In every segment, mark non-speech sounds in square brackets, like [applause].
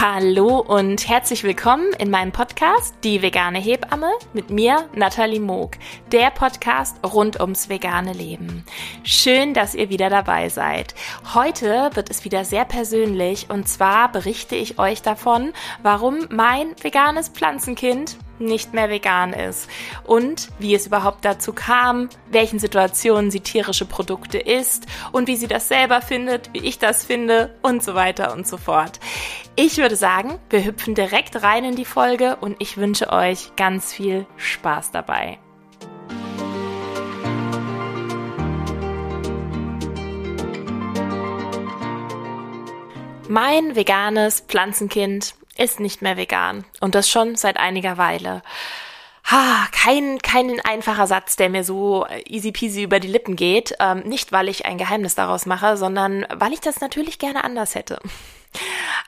Hallo und herzlich willkommen in meinem Podcast Die vegane Hebamme mit mir, Nathalie Moog, der Podcast rund ums vegane Leben. Schön, dass ihr wieder dabei seid. Heute wird es wieder sehr persönlich und zwar berichte ich euch davon, warum mein veganes Pflanzenkind nicht mehr vegan ist und wie es überhaupt dazu kam, welchen Situationen sie tierische Produkte isst und wie sie das selber findet, wie ich das finde und so weiter und so fort. Ich würde sagen, wir hüpfen direkt rein in die Folge und ich wünsche euch ganz viel Spaß dabei. Mein veganes Pflanzenkind ist nicht mehr vegan und das schon seit einiger Weile. Ha, kein, kein einfacher Satz, der mir so easy peasy über die Lippen geht. Ähm, nicht, weil ich ein Geheimnis daraus mache, sondern weil ich das natürlich gerne anders hätte.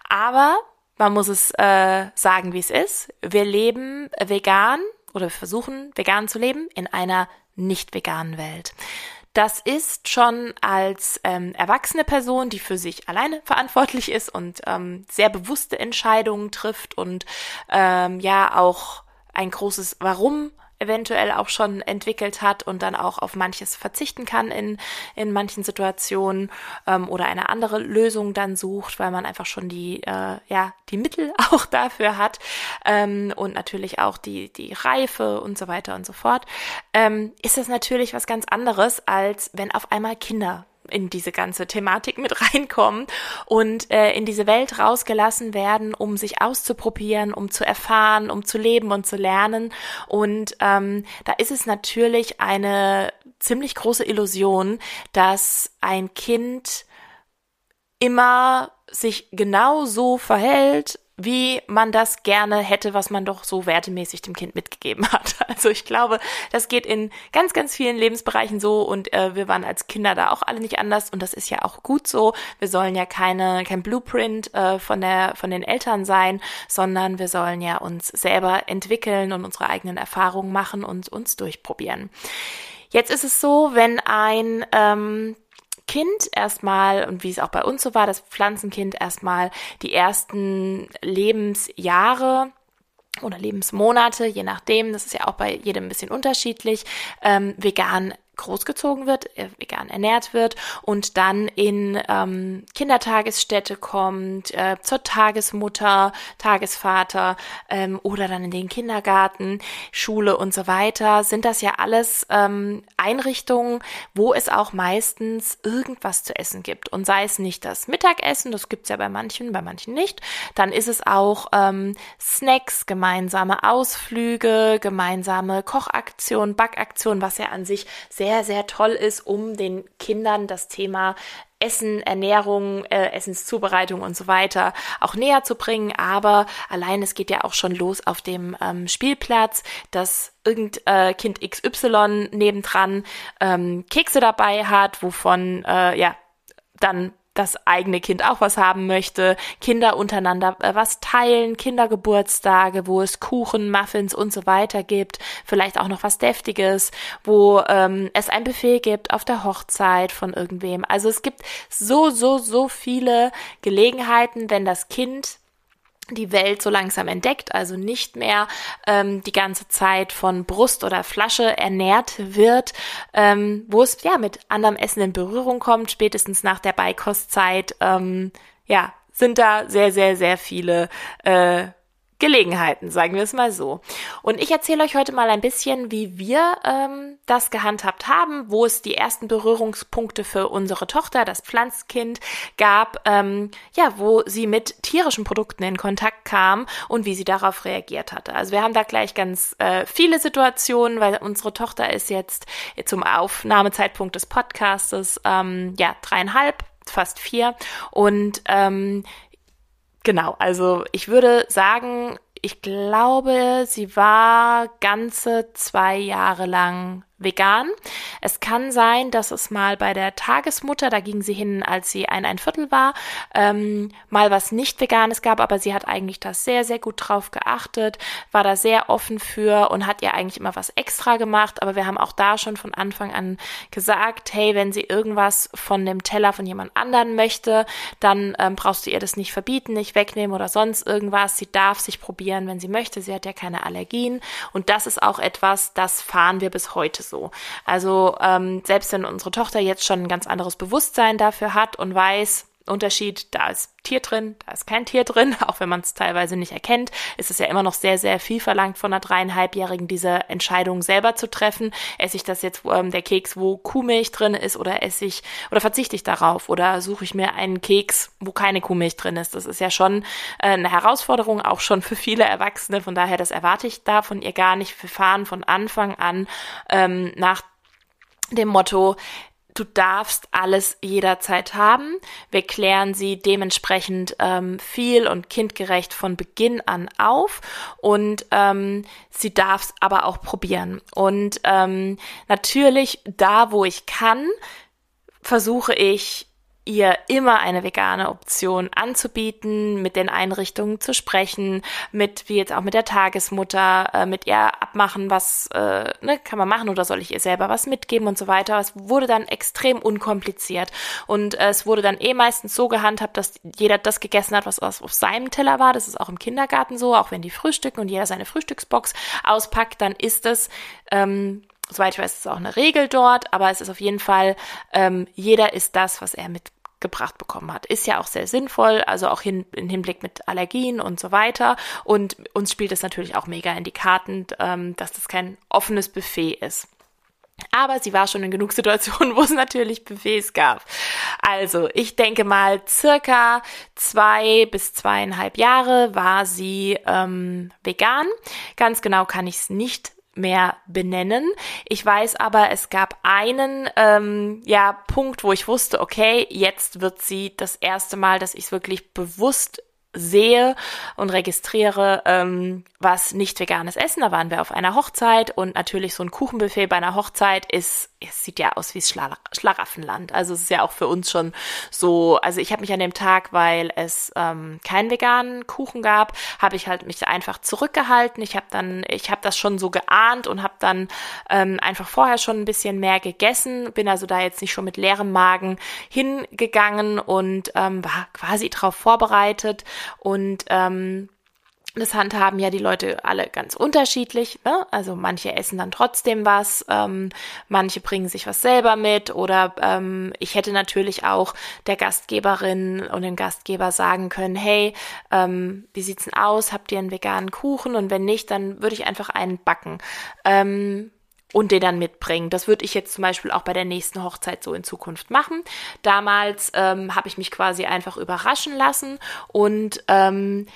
Aber man muss es äh, sagen, wie es ist. Wir leben vegan oder wir versuchen vegan zu leben in einer nicht veganen Welt. Das ist schon als ähm, erwachsene Person, die für sich alleine [laughs] verantwortlich ist und ähm, sehr bewusste Entscheidungen trifft und ähm, ja auch ein großes Warum eventuell auch schon entwickelt hat und dann auch auf manches verzichten kann in, in manchen Situationen ähm, oder eine andere Lösung dann sucht, weil man einfach schon die, äh, ja, die Mittel [laughs] auch dafür hat ähm, und natürlich auch die, die Reife und so weiter und so fort, ähm, ist das natürlich was ganz anderes, als wenn auf einmal Kinder in diese ganze Thematik mit [laughs] reinkommen und äh, in diese Welt rausgelassen werden, um sich auszuprobieren, um zu erfahren, um zu leben und zu lernen. Und ähm, da ist es natürlich eine ziemlich große Illusion, dass ein Kind immer sich genau so verhält, wie man das gerne hätte, was man doch so wertemäßig dem Kind mitgegeben hat. [laughs] Also ich glaube, das geht in ganz, ganz vielen Lebensbereichen so und äh, wir waren als Kinder da auch alle nicht anders und das ist ja auch gut so. Wir sollen ja keine, kein Blueprint äh, von der, von den Eltern sein, sondern wir sollen ja uns selber entwickeln und unsere eigenen Erfahrungen machen und uns durchprobieren. Jetzt ist es so, wenn ein ähm, Kind erstmal, und wie es auch bei uns so war, das Pflanzenkind erstmal die ersten Lebensjahre oder Lebensmonate, je nachdem, das ist ja auch bei jedem ein bisschen unterschiedlich, ähm, vegan großgezogen wird, äh, vegan ernährt wird und dann in ähm, Kindertagesstätte kommt, äh, zur Tagesmutter, Tagesvater ähm, oder dann in den Kindergarten, Schule und so weiter, sind das ja alles ähm, Einrichtungen, wo es auch meistens irgendwas zu essen gibt. Und sei es nicht das Mittagessen, das gibt's ja bei manchen, bei manchen nicht, dann ist es auch ähm, Snacks, gemeinsame Ausflüge, gemeinsame Kochaktion, Backaktion, was ja an sich sehr sehr, sehr toll ist, um den Kindern das Thema Essen, Ernährung, äh, Essenszubereitung und so weiter auch näher zu bringen. Aber allein es geht ja auch schon los auf dem ähm, Spielplatz, dass irgend äh, Kind XY nebendran ähm, Kekse dabei hat, wovon äh, ja dann das eigene Kind auch was haben möchte, Kinder untereinander äh, was teilen, Kindergeburtstage, wo es Kuchen, Muffins und so weiter gibt, vielleicht auch noch was Deftiges, wo ähm, es ein Buffet gibt auf der Hochzeit von irgendwem. Also es gibt so, so, so viele Gelegenheiten, wenn das Kind die Welt so langsam entdeckt, also nicht mehr ähm, die ganze Zeit von Brust oder Flasche ernährt wird, ähm, wo es ja mit anderem Essen in Berührung kommt, spätestens nach der Beikostzeit, ähm, ja, sind da sehr, sehr, sehr viele äh, Gelegenheiten, sagen wir es mal so. Und ich erzähle euch heute mal ein bisschen, wie wir ähm, das gehandhabt haben, wo es die ersten Berührungspunkte für unsere Tochter, das Pflanzkind, gab, ähm, ja, wo sie mit tierischen Produkten in Kontakt kam und wie sie darauf reagiert hatte. Also wir haben da gleich ganz äh, viele Situationen, weil unsere Tochter ist jetzt zum Aufnahmezeitpunkt des Podcastes ähm, ja dreieinhalb fast vier und ähm, Genau, also ich würde sagen, ich glaube, sie war ganze zwei Jahre lang vegan. Es kann sein, dass es mal bei der Tagesmutter, da ging sie hin, als sie ein, ein Viertel war, ähm, mal was nicht veganes gab, aber sie hat eigentlich da sehr, sehr gut drauf geachtet, war da sehr offen für und hat ihr eigentlich immer was extra gemacht. Aber wir haben auch da schon von Anfang an gesagt, hey, wenn sie irgendwas von dem Teller von jemand anderen möchte, dann ähm, brauchst du ihr das nicht verbieten, nicht wegnehmen oder sonst irgendwas. Sie darf sich probieren, wenn sie möchte. Sie hat ja keine Allergien. Und das ist auch etwas, das fahren wir bis heute so. Also ähm, selbst wenn unsere Tochter jetzt schon ein ganz anderes Bewusstsein dafür hat und weiß, Unterschied, da ist Tier drin, da ist kein Tier drin, [laughs] auch wenn man es teilweise nicht erkennt, ist es ja immer noch sehr, sehr viel verlangt von einer dreieinhalbjährigen, diese Entscheidung selber zu treffen. Esse ich das jetzt, ähm, der Keks, wo Kuhmilch drin ist, oder esse ich, oder verzichte ich darauf, oder suche ich mir einen Keks, wo keine Kuhmilch drin ist. Das ist ja schon äh, eine Herausforderung, auch schon für viele Erwachsene. Von daher, das erwarte ich da von ihr gar nicht. Wir fahren von Anfang an ähm, nach dem Motto, du darfst alles jederzeit haben. Wir klären sie dementsprechend ähm, viel und kindgerecht von Beginn an auf und ähm, sie darf es aber auch probieren. Und ähm, natürlich, da wo ich kann, versuche ich ihr immer eine vegane Option anzubieten, mit den Einrichtungen zu sprechen, mit wie jetzt auch mit der Tagesmutter, äh, mit ihr abmachen, was äh, ne, kann man machen oder soll ich ihr selber was mitgeben und so weiter. Es wurde dann extrem unkompliziert und äh, es wurde dann eh meistens so gehandhabt, dass jeder das gegessen hat, was auf seinem Teller war. Das ist auch im Kindergarten so, auch wenn die frühstücken und jeder seine Frühstücksbox auspackt, dann ist es ähm, soweit ich weiß, ist auch eine Regel dort, aber es ist auf jeden Fall, ähm, jeder ist das, was er mit gebracht bekommen hat. Ist ja auch sehr sinnvoll, also auch hin, im Hinblick mit Allergien und so weiter. Und uns spielt es natürlich auch mega in die Karten, ähm, dass das kein offenes Buffet ist. Aber sie war schon in genug [laughs] Situationen, wo es natürlich Buffets gab. Also, ich denke mal, circa zwei bis zweieinhalb Jahre war sie ähm, vegan. Ganz genau kann ich es nicht mehr benennen. Ich weiß aber, es gab einen ähm, ja Punkt, wo ich wusste, okay, jetzt wird sie das erste Mal, dass ich es wirklich bewusst sehe und registriere, ähm, was nicht veganes Essen. Da waren wir auf einer Hochzeit und natürlich so ein Kuchenbuffet bei einer Hochzeit ist, es sieht ja aus wie Schla Schlaraffenland. Also es ist ja auch für uns schon so, also ich habe mich an dem Tag, weil es ähm, keinen veganen Kuchen gab, habe ich halt mich einfach zurückgehalten. Ich habe dann, ich habe das schon so geahnt und habe dann ähm, einfach vorher schon ein bisschen mehr gegessen, bin also da jetzt nicht schon mit leerem Magen hingegangen und ähm, war quasi darauf vorbereitet und ähm, das handhaben ja die Leute alle ganz unterschiedlich. Ne? Also manche essen dann trotzdem was, ähm, manche bringen sich was selber mit oder ähm, ich hätte natürlich auch der Gastgeberin und dem Gastgeber sagen können, hey, ähm, wie sieht's denn aus? Habt ihr einen veganen Kuchen? Und wenn nicht, dann würde ich einfach einen backen. Ähm, und den dann mitbringen. Das würde ich jetzt zum Beispiel auch bei der nächsten Hochzeit so in Zukunft machen. Damals ähm, habe ich mich quasi einfach überraschen lassen und ähm,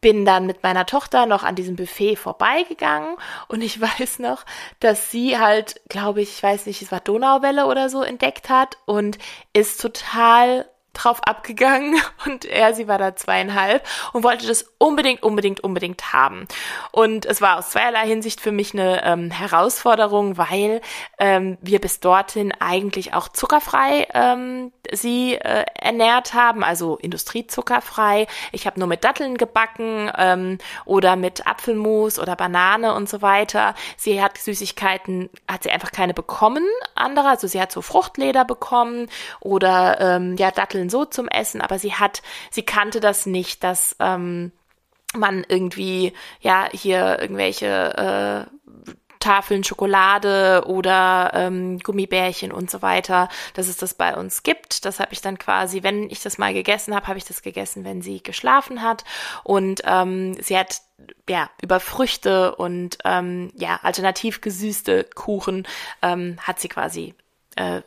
bin dann mit meiner Tochter noch an diesem Buffet vorbeigegangen und ich [laughs] weiß noch, dass sie halt, glaube ich, ich weiß nicht, es war Donauwelle oder so entdeckt hat und ist total drauf abgegangen [laughs] und er, sie war da zweieinhalb und wollte das unbedingt, unbedingt, unbedingt haben. Und es war aus zweierlei Hinsicht für mich eine ähm, Herausforderung, weil ähm, wir bis dorthin eigentlich auch zuckerfrei ähm, sie äh, ernährt haben, also industriezuckerfrei. Ich habe nur mit Datteln gebacken ähm, oder mit Apfelmus oder Banane und so weiter. Sie hat Süßigkeiten, hat sie einfach keine bekommen, andere, also sie hat so Fruchtleder bekommen oder ähm, ja Datteln Nudeln so zum Essen, aber sie hat, sie kannte das nicht, dass ähm, man irgendwie, ja, hier irgendwelche äh, Tafeln Schokolade oder ähm, Gummibärchen und so weiter, dass es das bei uns gibt. Das habe ich dann quasi, wenn ich das mal gegessen habe, habe ich das gegessen, wenn sie geschlafen hat. Und ähm, sie hat ja über Früchte und ähm, ja alternativ gesüßte Kuchen ähm, hat sie quasi äh,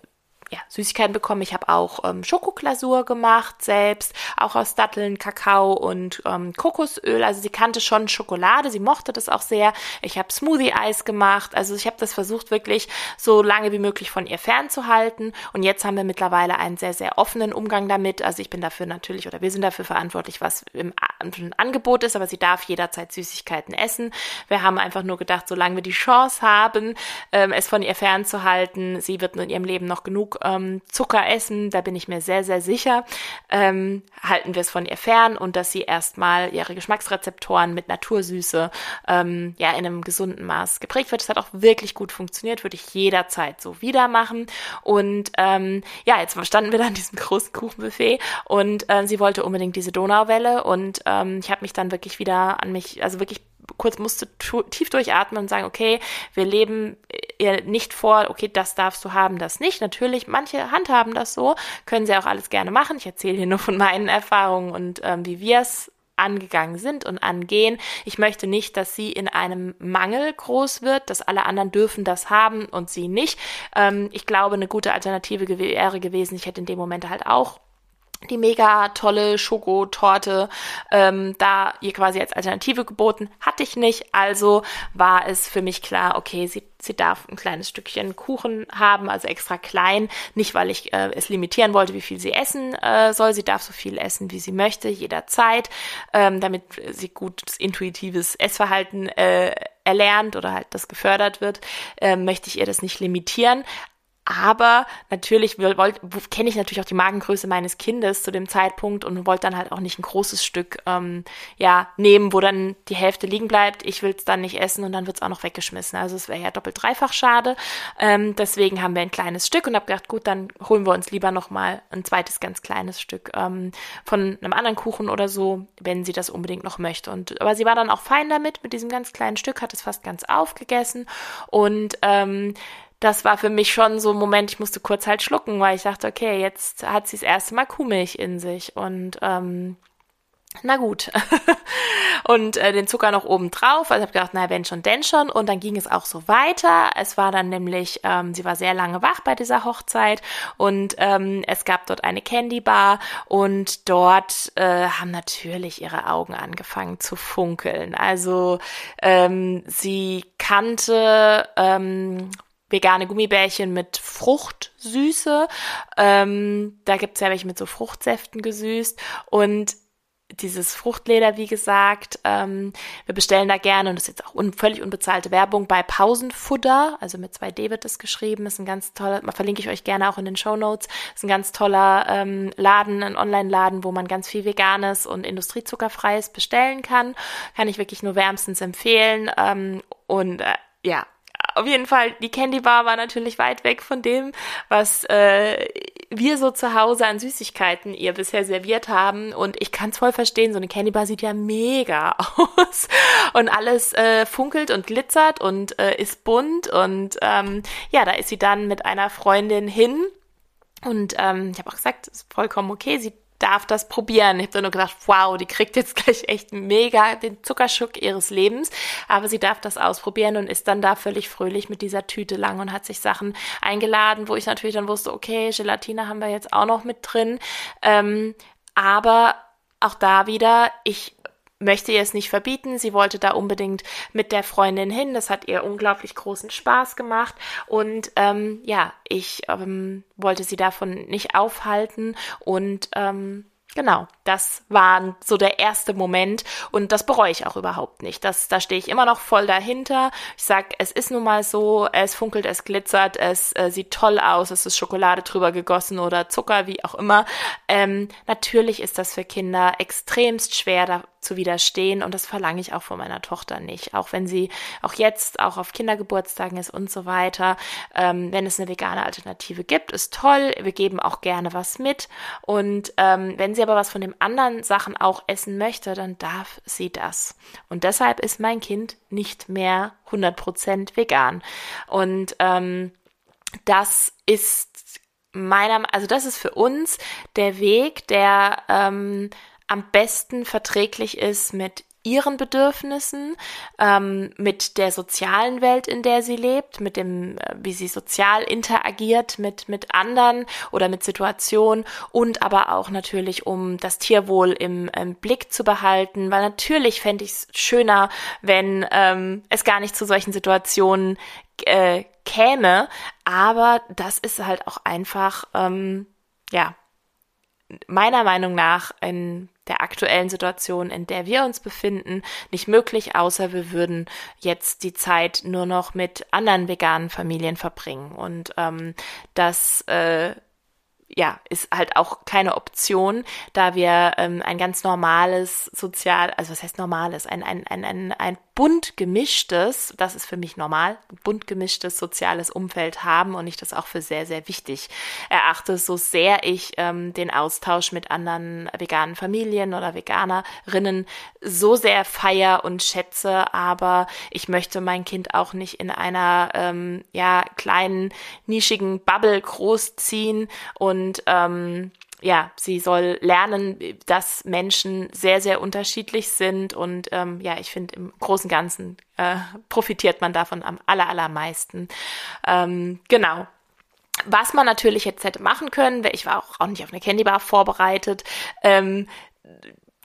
ja, Süßigkeiten bekommen. Ich habe auch ähm, Schokoglasur gemacht selbst, auch aus Datteln, Kakao und ähm, Kokosöl. Also sie kannte schon Schokolade, sie mochte das auch sehr. Ich habe Smoothie-Eis gemacht. Also ich habe das versucht wirklich so lange wie möglich von ihr fernzuhalten. Und jetzt haben wir mittlerweile einen sehr, sehr offenen Umgang damit. Also ich bin dafür natürlich oder wir sind dafür verantwortlich, was im, im Angebot ist, aber sie darf jederzeit Süßigkeiten essen. Wir haben einfach nur gedacht, solange wir die Chance haben, ähm, es von ihr fernzuhalten, sie wird in ihrem Leben noch genug ähm, Zucker essen, da bin ich mir sehr, sehr sicher, ähm, halten wir es von ihr fern und dass sie erstmal ihre Geschmacksrezeptoren mit Natursüße ähm, ja in einem gesunden Maß geprägt wird. Das hat auch wirklich gut funktioniert, würde ich jederzeit so wieder machen. Und ähm, ja, jetzt standen wir dann an diesem [laughs] großen Kuchenbuffet und äh, sie wollte unbedingt diese Donauwelle und ähm, ich habe mich dann wirklich wieder an mich, also wirklich kurz musste tief durchatmen und sagen, okay, wir leben ihr nicht vor, okay, das darfst du haben, das nicht. Natürlich, manche handhaben das so, können sie auch alles gerne machen. Ich erzähle hier nur von meinen Erfahrungen und ähm, wie wir es angegangen sind und angehen. Ich möchte nicht, dass sie in einem Mangel groß wird, dass alle anderen dürfen das haben und sie nicht. Ähm, ich glaube, eine gute Alternative wäre gewesen, ich hätte in dem Moment halt auch die mega tolle Schokotorte ähm, da ihr quasi als Alternative geboten, hatte ich nicht. Also war es für mich klar, okay, sie, sie darf ein kleines Stückchen Kuchen haben, also extra klein. Nicht, weil ich äh, es limitieren wollte, wie viel sie essen äh, soll. Sie darf so viel essen, wie sie möchte, jederzeit, ähm, damit sie gutes intuitives Essverhalten äh, erlernt oder halt das gefördert wird, äh, möchte ich ihr das nicht limitieren. Aber natürlich kenne ich natürlich auch die Magengröße meines Kindes zu dem Zeitpunkt und wollte dann halt auch nicht ein großes Stück ähm, ja nehmen, wo dann die Hälfte liegen bleibt. Ich will es dann nicht essen und dann wird es auch noch weggeschmissen. Also es wäre ja doppelt dreifach schade. Ähm, deswegen haben wir ein kleines Stück und habe gedacht, gut, dann holen wir uns lieber noch mal ein zweites ganz kleines Stück ähm, von einem anderen Kuchen oder so, wenn sie das unbedingt noch möchte. Und aber sie war dann auch fein damit mit diesem ganz kleinen Stück, hat es fast ganz aufgegessen und ähm, das war für mich schon so ein Moment, ich musste kurz halt schlucken, weil ich dachte, okay, jetzt hat sie das erste Mal Kuhmilch in sich und ähm, na gut. [laughs] und äh, den Zucker noch oben drauf. Also ich habe gedacht, na wenn schon, denn schon. Und dann ging es auch so weiter. Es war dann nämlich, ähm, sie war sehr lange wach bei dieser Hochzeit und ähm, es gab dort eine Candy Bar und dort äh, haben natürlich ihre Augen angefangen zu funkeln. Also ähm, sie kannte ähm, vegane Gummibärchen mit Fruchtsüße. Ähm, da gibt's ja welche mit so Fruchtsäften gesüßt. Und dieses Fruchtleder, wie gesagt, ähm, wir bestellen da gerne, und das ist jetzt auch un völlig unbezahlte Werbung, bei Pausenfutter, also mit zwei D wird das geschrieben, ist ein ganz toller, verlinke ich euch gerne auch in den Show Notes, ist ein ganz toller ähm, Laden, ein Online-Laden, wo man ganz viel Veganes und Industriezuckerfreies bestellen kann. Kann ich wirklich nur wärmstens empfehlen. Ähm, und äh, ja, auf jeden Fall, die Candy Bar war natürlich weit weg von dem, was äh, wir so zu Hause an Süßigkeiten ihr bisher serviert haben. Und ich kann es voll verstehen, so eine Candy Bar sieht ja mega [laughs] aus. Und alles äh, funkelt und glitzert und äh, ist bunt. Und ähm, ja, da ist sie dann mit einer Freundin hin. Und ähm, ich habe auch gesagt, ist vollkommen okay. Sie darf das probieren. Ich habe dann nur gedacht, wow, die kriegt jetzt gleich echt mega den Zuckerschuck ihres Lebens. Aber sie darf das ausprobieren und ist dann da völlig fröhlich mit dieser Tüte lang und hat sich Sachen eingeladen, wo ich natürlich dann wusste, okay, Gelatine haben wir jetzt auch noch mit drin. Ähm, aber auch da wieder, ich möchte ihr es nicht verbieten. Sie wollte da unbedingt mit der Freundin hin. Das hat ihr unglaublich großen Spaß gemacht. Und ähm, ja, ich ähm, wollte sie davon nicht aufhalten und ähm, Genau, das war so der erste Moment und das bereue ich auch überhaupt nicht. Das, da stehe ich immer noch voll dahinter. Ich sag, es ist nun mal so, es funkelt, es glitzert, es äh, sieht toll aus, es ist Schokolade drüber gegossen oder Zucker, wie auch immer. Ähm, natürlich ist das für Kinder extremst schwer, da zu widerstehen und das verlange ich auch von meiner Tochter nicht. Auch wenn sie auch jetzt auch auf Kindergeburtstagen ist und so weiter. Ähm, wenn es eine vegane Alternative gibt, ist toll. Wir geben auch gerne was mit und ähm, wenn sie aber was von den anderen Sachen auch essen möchte, dann darf sie das. Und deshalb ist mein Kind nicht mehr 100% vegan. Und ähm, das ist meiner, also das ist für uns der Weg, der ähm, am besten verträglich ist mit ihren Bedürfnissen, ähm, mit der sozialen Welt, in der sie lebt, mit dem, äh, wie sie sozial interagiert mit, mit anderen oder mit Situationen und aber auch natürlich, um das Tierwohl im, im Blick zu behalten, weil natürlich fände ich es schöner, wenn ähm, es gar nicht zu solchen Situationen äh, käme, aber das ist halt auch einfach, ähm, ja, meiner Meinung nach in der aktuellen Situation, in der wir uns befinden, nicht möglich, außer wir würden jetzt die Zeit nur noch mit anderen veganen Familien verbringen. Und ähm, das äh, ja, ist halt auch keine Option, da wir ähm, ein ganz normales sozial, also was heißt normales, ein, ein, ein, ein, ein bunt gemischtes, das ist für mich normal, bunt gemischtes soziales Umfeld haben und ich das auch für sehr, sehr wichtig erachte, so sehr ich ähm, den Austausch mit anderen veganen Familien oder Veganerinnen so sehr feier und schätze, aber ich möchte mein Kind auch nicht in einer ähm, ja kleinen nischigen Bubble großziehen und ähm, ja, sie soll lernen, dass Menschen sehr, sehr unterschiedlich sind und ähm, ja, ich finde, im Großen und Ganzen äh, profitiert man davon am aller, allermeisten. Ähm, genau. Was man natürlich jetzt hätte machen können, ich war auch, auch nicht auf eine Candy Bar vorbereitet, ähm,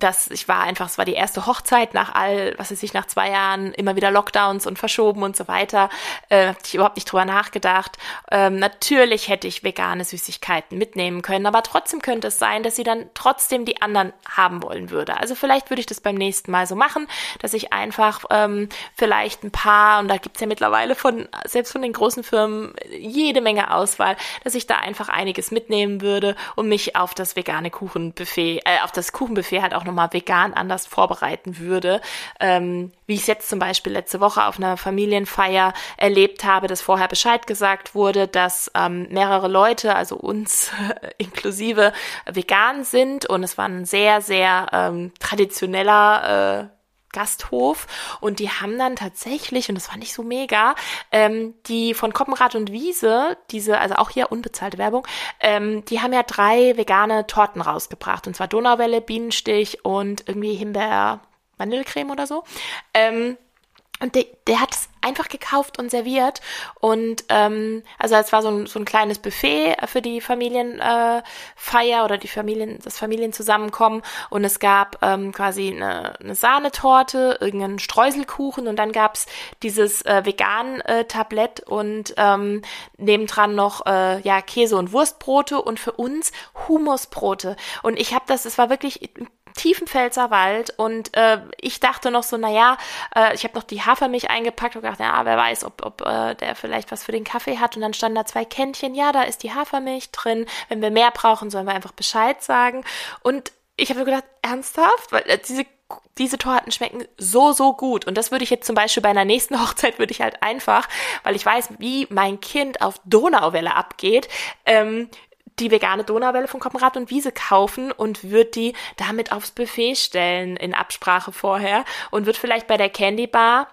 dass ich war einfach, es war die erste Hochzeit nach all, was weiß ich, nach zwei Jahren immer wieder Lockdowns und verschoben und so weiter. Äh, hab ich überhaupt nicht drüber nachgedacht. Ähm, natürlich hätte ich vegane Süßigkeiten mitnehmen können, aber trotzdem könnte es sein, dass sie dann trotzdem die anderen haben wollen würde. Also vielleicht würde ich das beim nächsten Mal so machen, dass ich einfach ähm, vielleicht ein paar, und da gibt's ja mittlerweile von, selbst von den großen Firmen, jede Menge Auswahl, dass ich da einfach einiges mitnehmen würde und mich auf das vegane Kuchenbuffet, äh, auf das Kuchenbuffet halt auch noch nochmal vegan anders vorbereiten würde. Ähm, wie ich es jetzt zum Beispiel letzte Woche auf einer Familienfeier erlebt habe, dass vorher Bescheid gesagt wurde, dass ähm, mehrere Leute, also uns [laughs] inklusive, vegan sind und es war ein sehr, sehr ähm, traditioneller äh, Gasthof und die haben dann tatsächlich, und das fand ich so mega, ähm, die von Koppenrad und Wiese, diese, also auch hier unbezahlte Werbung, ähm, die haben ja drei vegane Torten rausgebracht. Und zwar Donauwelle, Bienenstich und irgendwie Himbeer, Vanillecreme oder so. Ähm, und der, der hat es einfach gekauft und serviert. Und ähm, also es war so ein, so ein kleines Buffet für die Familienfeier äh, oder die Familien, das Familienzusammenkommen. Und es gab ähm, quasi eine, eine Sahnetorte, irgendeinen Streuselkuchen und dann gab's dieses äh, Vegan-Tablett und ähm, nebendran noch äh, ja Käse und Wurstbrote und für uns Humusbrote. Und ich habe das, es war wirklich tiefen Pfälzerwald und äh, ich dachte noch so, naja, äh, ich habe noch die Hafermilch eingepackt und gedacht, ja, wer weiß, ob, ob äh, der vielleicht was für den Kaffee hat und dann standen da zwei Kännchen, ja, da ist die Hafermilch drin, wenn wir mehr brauchen, sollen wir einfach Bescheid sagen und ich habe so gedacht, ernsthaft? Weil äh, diese diese Torten schmecken so, so gut. Und das würde ich jetzt zum Beispiel bei einer nächsten [laughs] Hochzeit würde ich halt einfach, weil ich weiß, wie mein Kind auf Donauwelle abgeht, ähm, die vegane Donauwelle von Koppenrad und Wiese kaufen und wird die damit aufs Buffet stellen in Absprache vorher und wird vielleicht bei der Candy Bar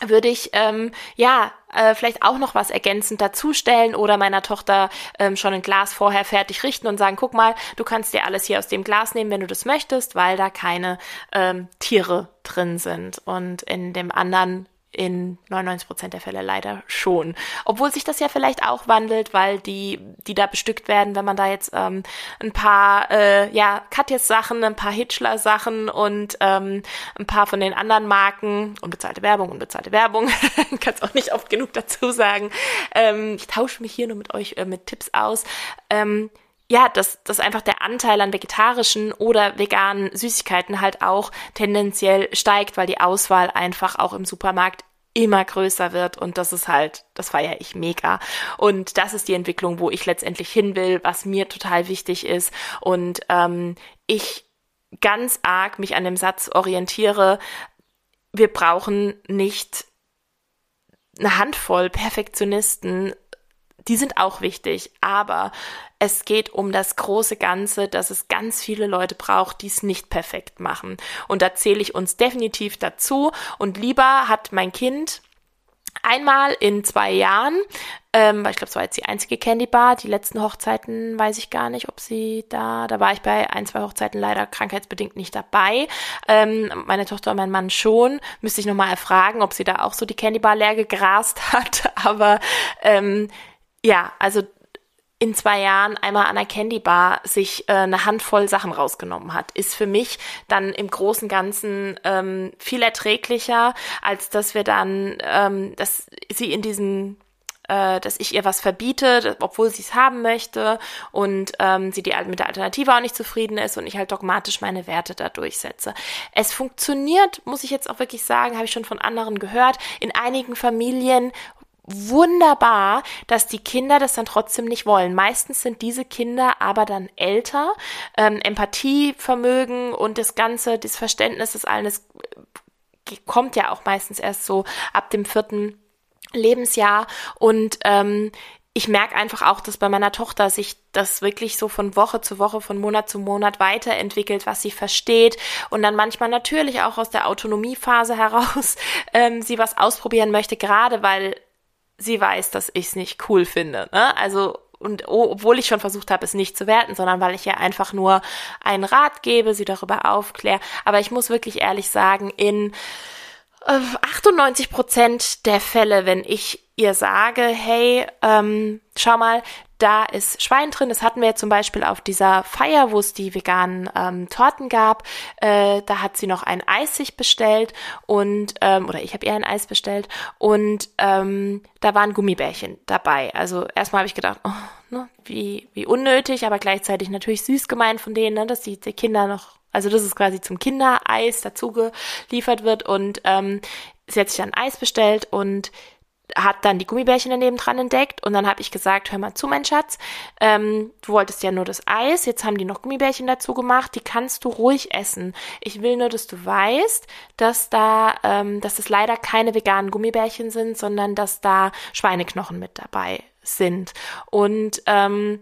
würde ich ähm, ja äh, vielleicht auch noch was ergänzend dazustellen oder meiner Tochter ähm, schon ein Glas vorher fertig richten und sagen, guck mal, du kannst dir alles hier aus dem Glas nehmen, wenn du das möchtest, weil da keine ähm, Tiere drin sind. Und in dem anderen in 99 Prozent der Fälle leider schon. Obwohl sich das ja vielleicht auch wandelt, weil die, die da bestückt werden, wenn man da jetzt ähm, ein paar, äh, ja, Katjes Sachen, ein paar Hitchler Sachen und ähm, ein paar von den anderen Marken, unbezahlte Werbung, unbezahlte Werbung, [laughs] kann es auch nicht oft genug dazu sagen. Ähm, ich tausche mich hier nur mit euch äh, mit Tipps aus. Ähm, ja, dass, dass einfach der Anteil an vegetarischen oder veganen Süßigkeiten halt auch tendenziell steigt, weil die Auswahl einfach auch im Supermarkt immer größer wird und das ist halt, das feiere ich mega. Und das ist die Entwicklung, wo ich letztendlich hin will, was mir total wichtig ist. Und ähm, ich ganz arg mich an dem Satz orientiere, wir brauchen nicht eine Handvoll Perfektionisten, die sind auch wichtig, aber es geht um das große Ganze, dass es ganz viele Leute braucht, die es nicht perfekt machen. Und da zähle ich uns definitiv dazu. Und lieber hat mein Kind Einmal in zwei Jahren, ähm, ich glaube, es war jetzt die einzige Candy Bar. Die letzten Hochzeiten weiß ich gar nicht, ob sie da, da war ich bei ein, zwei Hochzeiten leider krankheitsbedingt nicht dabei. Ähm, meine Tochter und mein Mann schon. Müsste ich nochmal erfragen, ob sie da auch so die Candy Bar leer gegrast [laughs] hat. Aber ähm, ja, also in zwei Jahren einmal an der Candy Bar sich äh, eine Handvoll Sachen rausgenommen hat, ist für mich dann im großen Ganzen ähm, viel erträglicher, als dass wir dann, ähm, dass sie in diesen äh, dass ich ihr was verbiete, obwohl sie es haben möchte und ähm, sie die mit der Alternative auch nicht zufrieden ist und ich halt dogmatisch meine Werte da durchsetze. Es funktioniert, muss ich jetzt auch wirklich sagen, habe ich schon von anderen gehört, in einigen Familien wunderbar, dass die Kinder das dann trotzdem nicht wollen. Meistens sind diese Kinder aber dann älter, ähm, Empathievermögen und das Ganze, das Verständnis des allen, das kommt ja auch meistens erst so ab dem vierten Lebensjahr und ähm, ich merke einfach auch, dass bei meiner Tochter sich das wirklich so von Woche zu Woche, von Monat zu Monat weiterentwickelt, was sie versteht und dann manchmal natürlich auch aus der Autonomiephase heraus [laughs] ähm, sie was ausprobieren möchte, gerade weil sie weiß, dass ich es nicht cool finde. Ne? Also und obwohl ich schon versucht habe, es nicht zu werten, sondern weil ich ihr einfach nur einen Rat gebe, sie darüber aufkläre. Aber ich muss wirklich ehrlich sagen, in 98 äh, Prozent der Fälle, wenn ich ihr sage, hey, ähm, schau mal, da ist Schwein drin. Das hatten wir jetzt zum Beispiel auf dieser Feier, wo es die veganen ähm, Torten gab. Äh, da hat sie noch ein Eis sich bestellt und ähm, oder ich habe ihr ein Eis bestellt und ähm, da waren Gummibärchen dabei. Also erstmal habe ich gedacht, oh, ne, wie wie unnötig, aber gleichzeitig natürlich süß gemeint von denen, ne, dass die, die Kinder noch also das ist quasi zum Kindereis dazu geliefert wird und ähm, sie hat sich dann Eis bestellt und hat dann die Gummibärchen daneben dran entdeckt und dann habe ich gesagt, hör mal zu, mein Schatz, ähm, du wolltest ja nur das Eis, jetzt haben die noch Gummibärchen dazu gemacht, die kannst du ruhig essen. Ich will nur, dass du weißt, dass da, ähm, dass es leider keine veganen Gummibärchen sind, sondern dass da Schweineknochen mit dabei sind. Und ähm,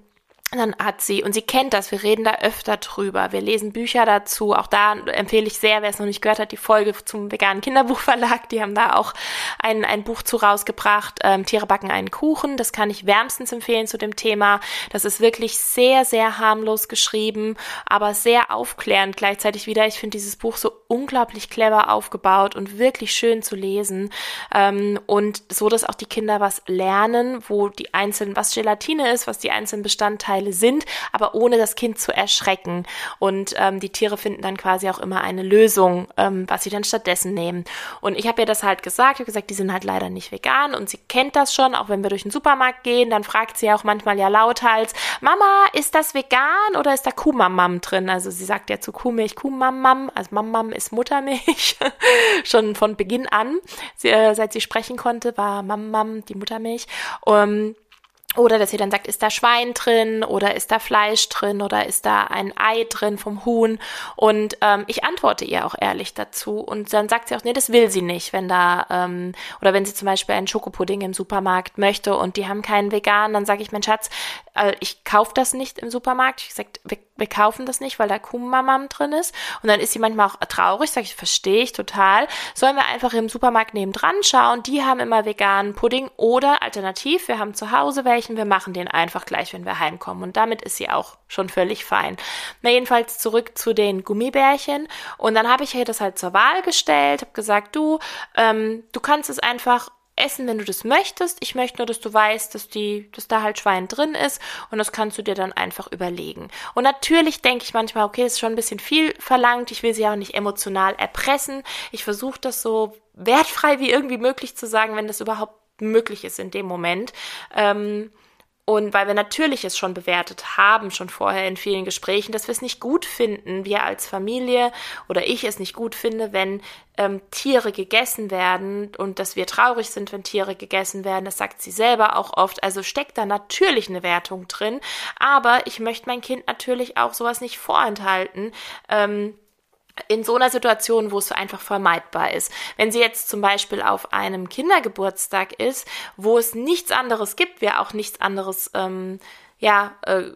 dann hat sie, und sie kennt das, wir reden da öfter drüber, wir lesen Bücher dazu, auch da empfehle ich sehr, wer es noch nicht gehört hat, die Folge zum veganen Kinderbuchverlag, die haben da auch ein, ein Buch zu rausgebracht, ähm, Tiere backen einen Kuchen, das kann ich wärmstens empfehlen zu dem Thema, das ist wirklich sehr, sehr harmlos geschrieben, aber sehr aufklärend gleichzeitig wieder, ich finde dieses Buch so unglaublich clever aufgebaut und wirklich schön zu lesen ähm, und so, dass auch die Kinder was lernen, wo die einzelnen, was Gelatine ist, was die einzelnen Bestandteile Bestandteile sind, aber ohne das Kind zu erschrecken. Und ähm, die Tiere finden dann quasi auch immer eine Lösung, ähm, was sie dann stattdessen nehmen. Und ich habe ihr das halt gesagt, ich habe gesagt, die sind halt leider nicht vegan und sie kennt das schon, auch wenn wir durch den Supermarkt gehen, dann fragt sie auch manchmal ja lauthals, Mama, ist das vegan oder ist da Kuhmamam drin? Also sie sagt ja zu Kuhmilch Kuhmamam, also Mamam ist Muttermilch, [laughs] schon von Beginn an, sie, äh, seit sie sprechen konnte, war Mamam die Muttermilch. Um, oder dass sie dann sagt, ist da Schwein drin oder ist da Fleisch drin oder ist da ein Ei drin vom Huhn? Und ähm, ich antworte ihr auch ehrlich dazu. Und dann sagt sie auch, nee, das will sie nicht, wenn da, ähm, oder wenn sie zum Beispiel einen Schokopudding im Supermarkt möchte und die haben keinen vegan, dann sage ich, mein Schatz, äh, ich kaufe das nicht im Supermarkt. Ich sage, wir, wir kaufen das nicht, weil da Kuhmamam drin ist. Und dann ist sie manchmal auch traurig, sage ich, verstehe ich total. Sollen wir einfach im Supermarkt nebendran schauen? Die haben immer veganen Pudding oder alternativ, wir haben zu Hause welchen, wir machen den einfach gleich, wenn wir heimkommen. Und damit ist sie auch schon völlig fein. Na, jedenfalls zurück zu den Gummibärchen. Und dann habe ich ihr das halt zur Wahl gestellt, habe gesagt, du, ähm, du kannst es einfach essen, wenn du das möchtest. Ich möchte nur, dass du weißt, dass die, dass da halt Schwein drin ist und das kannst du dir dann einfach überlegen. Und natürlich denke ich manchmal, okay, ist schon ein bisschen viel verlangt. Ich will sie auch nicht emotional erpressen. Ich versuche das so wertfrei wie irgendwie möglich zu sagen, wenn das überhaupt möglich ist in dem Moment. Ähm, und weil wir natürlich es schon bewertet haben, schon vorher in vielen Gesprächen, dass wir es nicht gut finden, wir als Familie oder ich es nicht gut finde, wenn ähm, Tiere gegessen werden und dass wir traurig sind, wenn Tiere gegessen werden, das sagt sie selber auch oft. Also steckt da natürlich eine Wertung drin, aber ich möchte mein Kind natürlich auch sowas nicht vorenthalten. Ähm, in so einer Situation, wo es einfach vermeidbar ist. Wenn sie jetzt zum Beispiel auf einem Kindergeburtstag ist, wo es nichts anderes gibt, wir auch nichts anderes, ähm, ja, äh,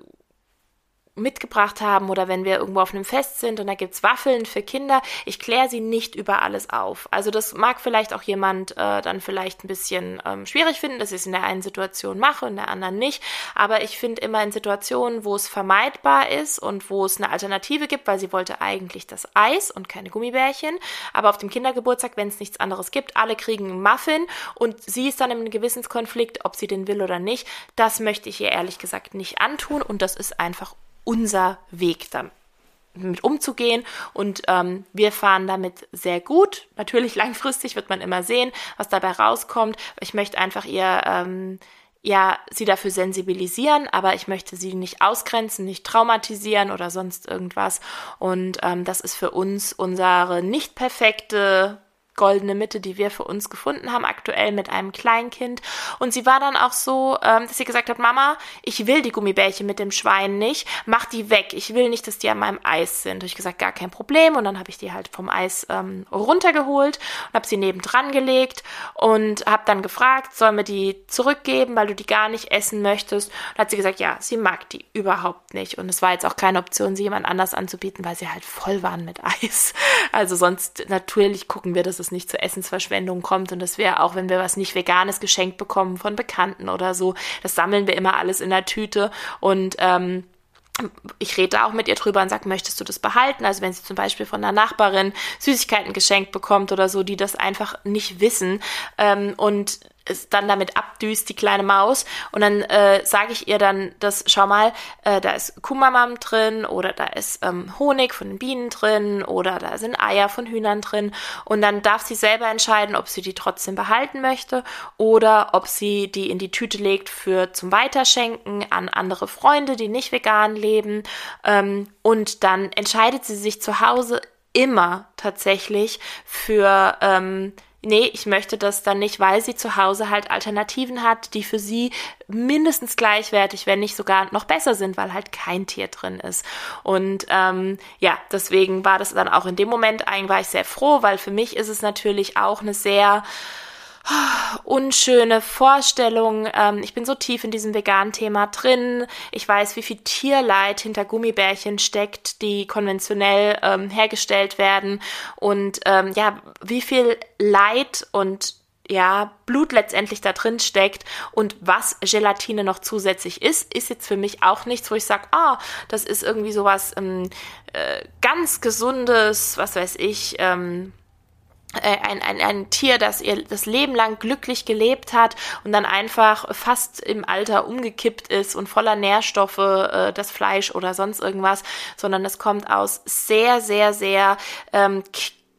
mitgebracht haben oder wenn wir irgendwo auf einem Fest sind und da gibt's Waffeln für Kinder, ich kläre sie nicht über alles auf. Also das mag vielleicht auch jemand äh, dann vielleicht ein bisschen ähm, schwierig finden, dass ich es in der einen Situation mache und in der anderen nicht. Aber ich finde immer in Situationen, wo es vermeidbar ist und wo es eine Alternative gibt, weil sie wollte eigentlich das Eis und keine Gummibärchen. Aber auf dem Kindergeburtstag, wenn es nichts anderes gibt, alle kriegen einen Muffin und sie ist dann im Gewissenskonflikt, ob sie den will oder nicht. Das möchte ich ihr ehrlich gesagt nicht antun und das ist einfach unser Weg damit mit umzugehen und ähm, wir fahren damit sehr gut. Natürlich [laughs] langfristig wird man immer sehen, was dabei rauskommt. Ich möchte einfach ihr ähm, ja sie dafür sensibilisieren, aber ich möchte sie nicht ausgrenzen, nicht traumatisieren oder sonst irgendwas. Und ähm, das ist für uns unsere nicht perfekte goldene Mitte, die wir für uns gefunden haben, aktuell mit einem Kleinkind. Und sie war dann auch so, ähm, dass sie gesagt hat, Mama, ich will die Gummibärchen mit dem Schwein nicht, mach die weg. Ich will nicht, dass die an meinem Eis sind. Und ich gesagt, gar kein Problem. Und dann habe ich die halt vom Eis ähm, runtergeholt und habe sie nebendran gelegt und habe dann gefragt, sollen wir die zurückgeben, weil du die gar nicht essen möchtest. Und hat sie gesagt, ja, sie mag die überhaupt nicht. Und es war jetzt auch keine Option, sie jemand anders anzubieten, weil sie halt voll waren mit Eis. Also sonst natürlich gucken wir, dass es es nicht zur Essensverschwendung kommt. Und dass wir auch, wenn wir was nicht Veganes geschenkt bekommen von Bekannten oder so, das sammeln wir immer alles in der Tüte. Und ähm, ich rede auch mit ihr drüber und sage, möchtest du das behalten? Also wenn sie zum Beispiel von einer Nachbarin Süßigkeiten geschenkt bekommt oder so, die das einfach nicht wissen ähm, und es dann damit abdüst, die kleine Maus. Und dann äh, sage ich ihr dann, das, schau mal, äh, da ist Kumamam drin oder da ist ähm, Honig von den Bienen drin oder da sind Eier von Hühnern drin. Und dann darf sie selber entscheiden, ob sie die trotzdem behalten möchte oder ob sie die in die Tüte legt für zum Weiterschenken an andere Freunde, die nicht vegan leben. Ähm, und dann entscheidet sie sich zu Hause immer tatsächlich für ähm, nee, ich möchte das dann nicht, weil sie zu Hause halt Alternativen hat, die für sie mindestens gleichwertig, wenn nicht sogar noch besser sind, weil halt kein Tier drin ist. Und ähm, ja, deswegen war das dann auch in dem Moment eigentlich war ich sehr froh, weil für mich ist es natürlich auch eine sehr unschöne Vorstellung. Ähm, ich bin so tief in diesem veganen Thema drin. Ich weiß, wie viel Tierleid hinter Gummibärchen steckt, die konventionell ähm, hergestellt werden. Und ähm, ja, wie viel Leid und ja, Blut letztendlich da drin steckt und was Gelatine noch zusätzlich ist, ist jetzt für mich auch nichts, wo ich sage, ah, das ist irgendwie sowas ähm, äh, ganz gesundes, was weiß ich, ähm, äh, ein, ein, ein Tier, das ihr das Leben lang glücklich gelebt hat und dann einfach fast im Alter umgekippt ist und voller Nährstoffe, äh, das Fleisch oder sonst irgendwas, sondern es kommt aus sehr, sehr, sehr, ähm,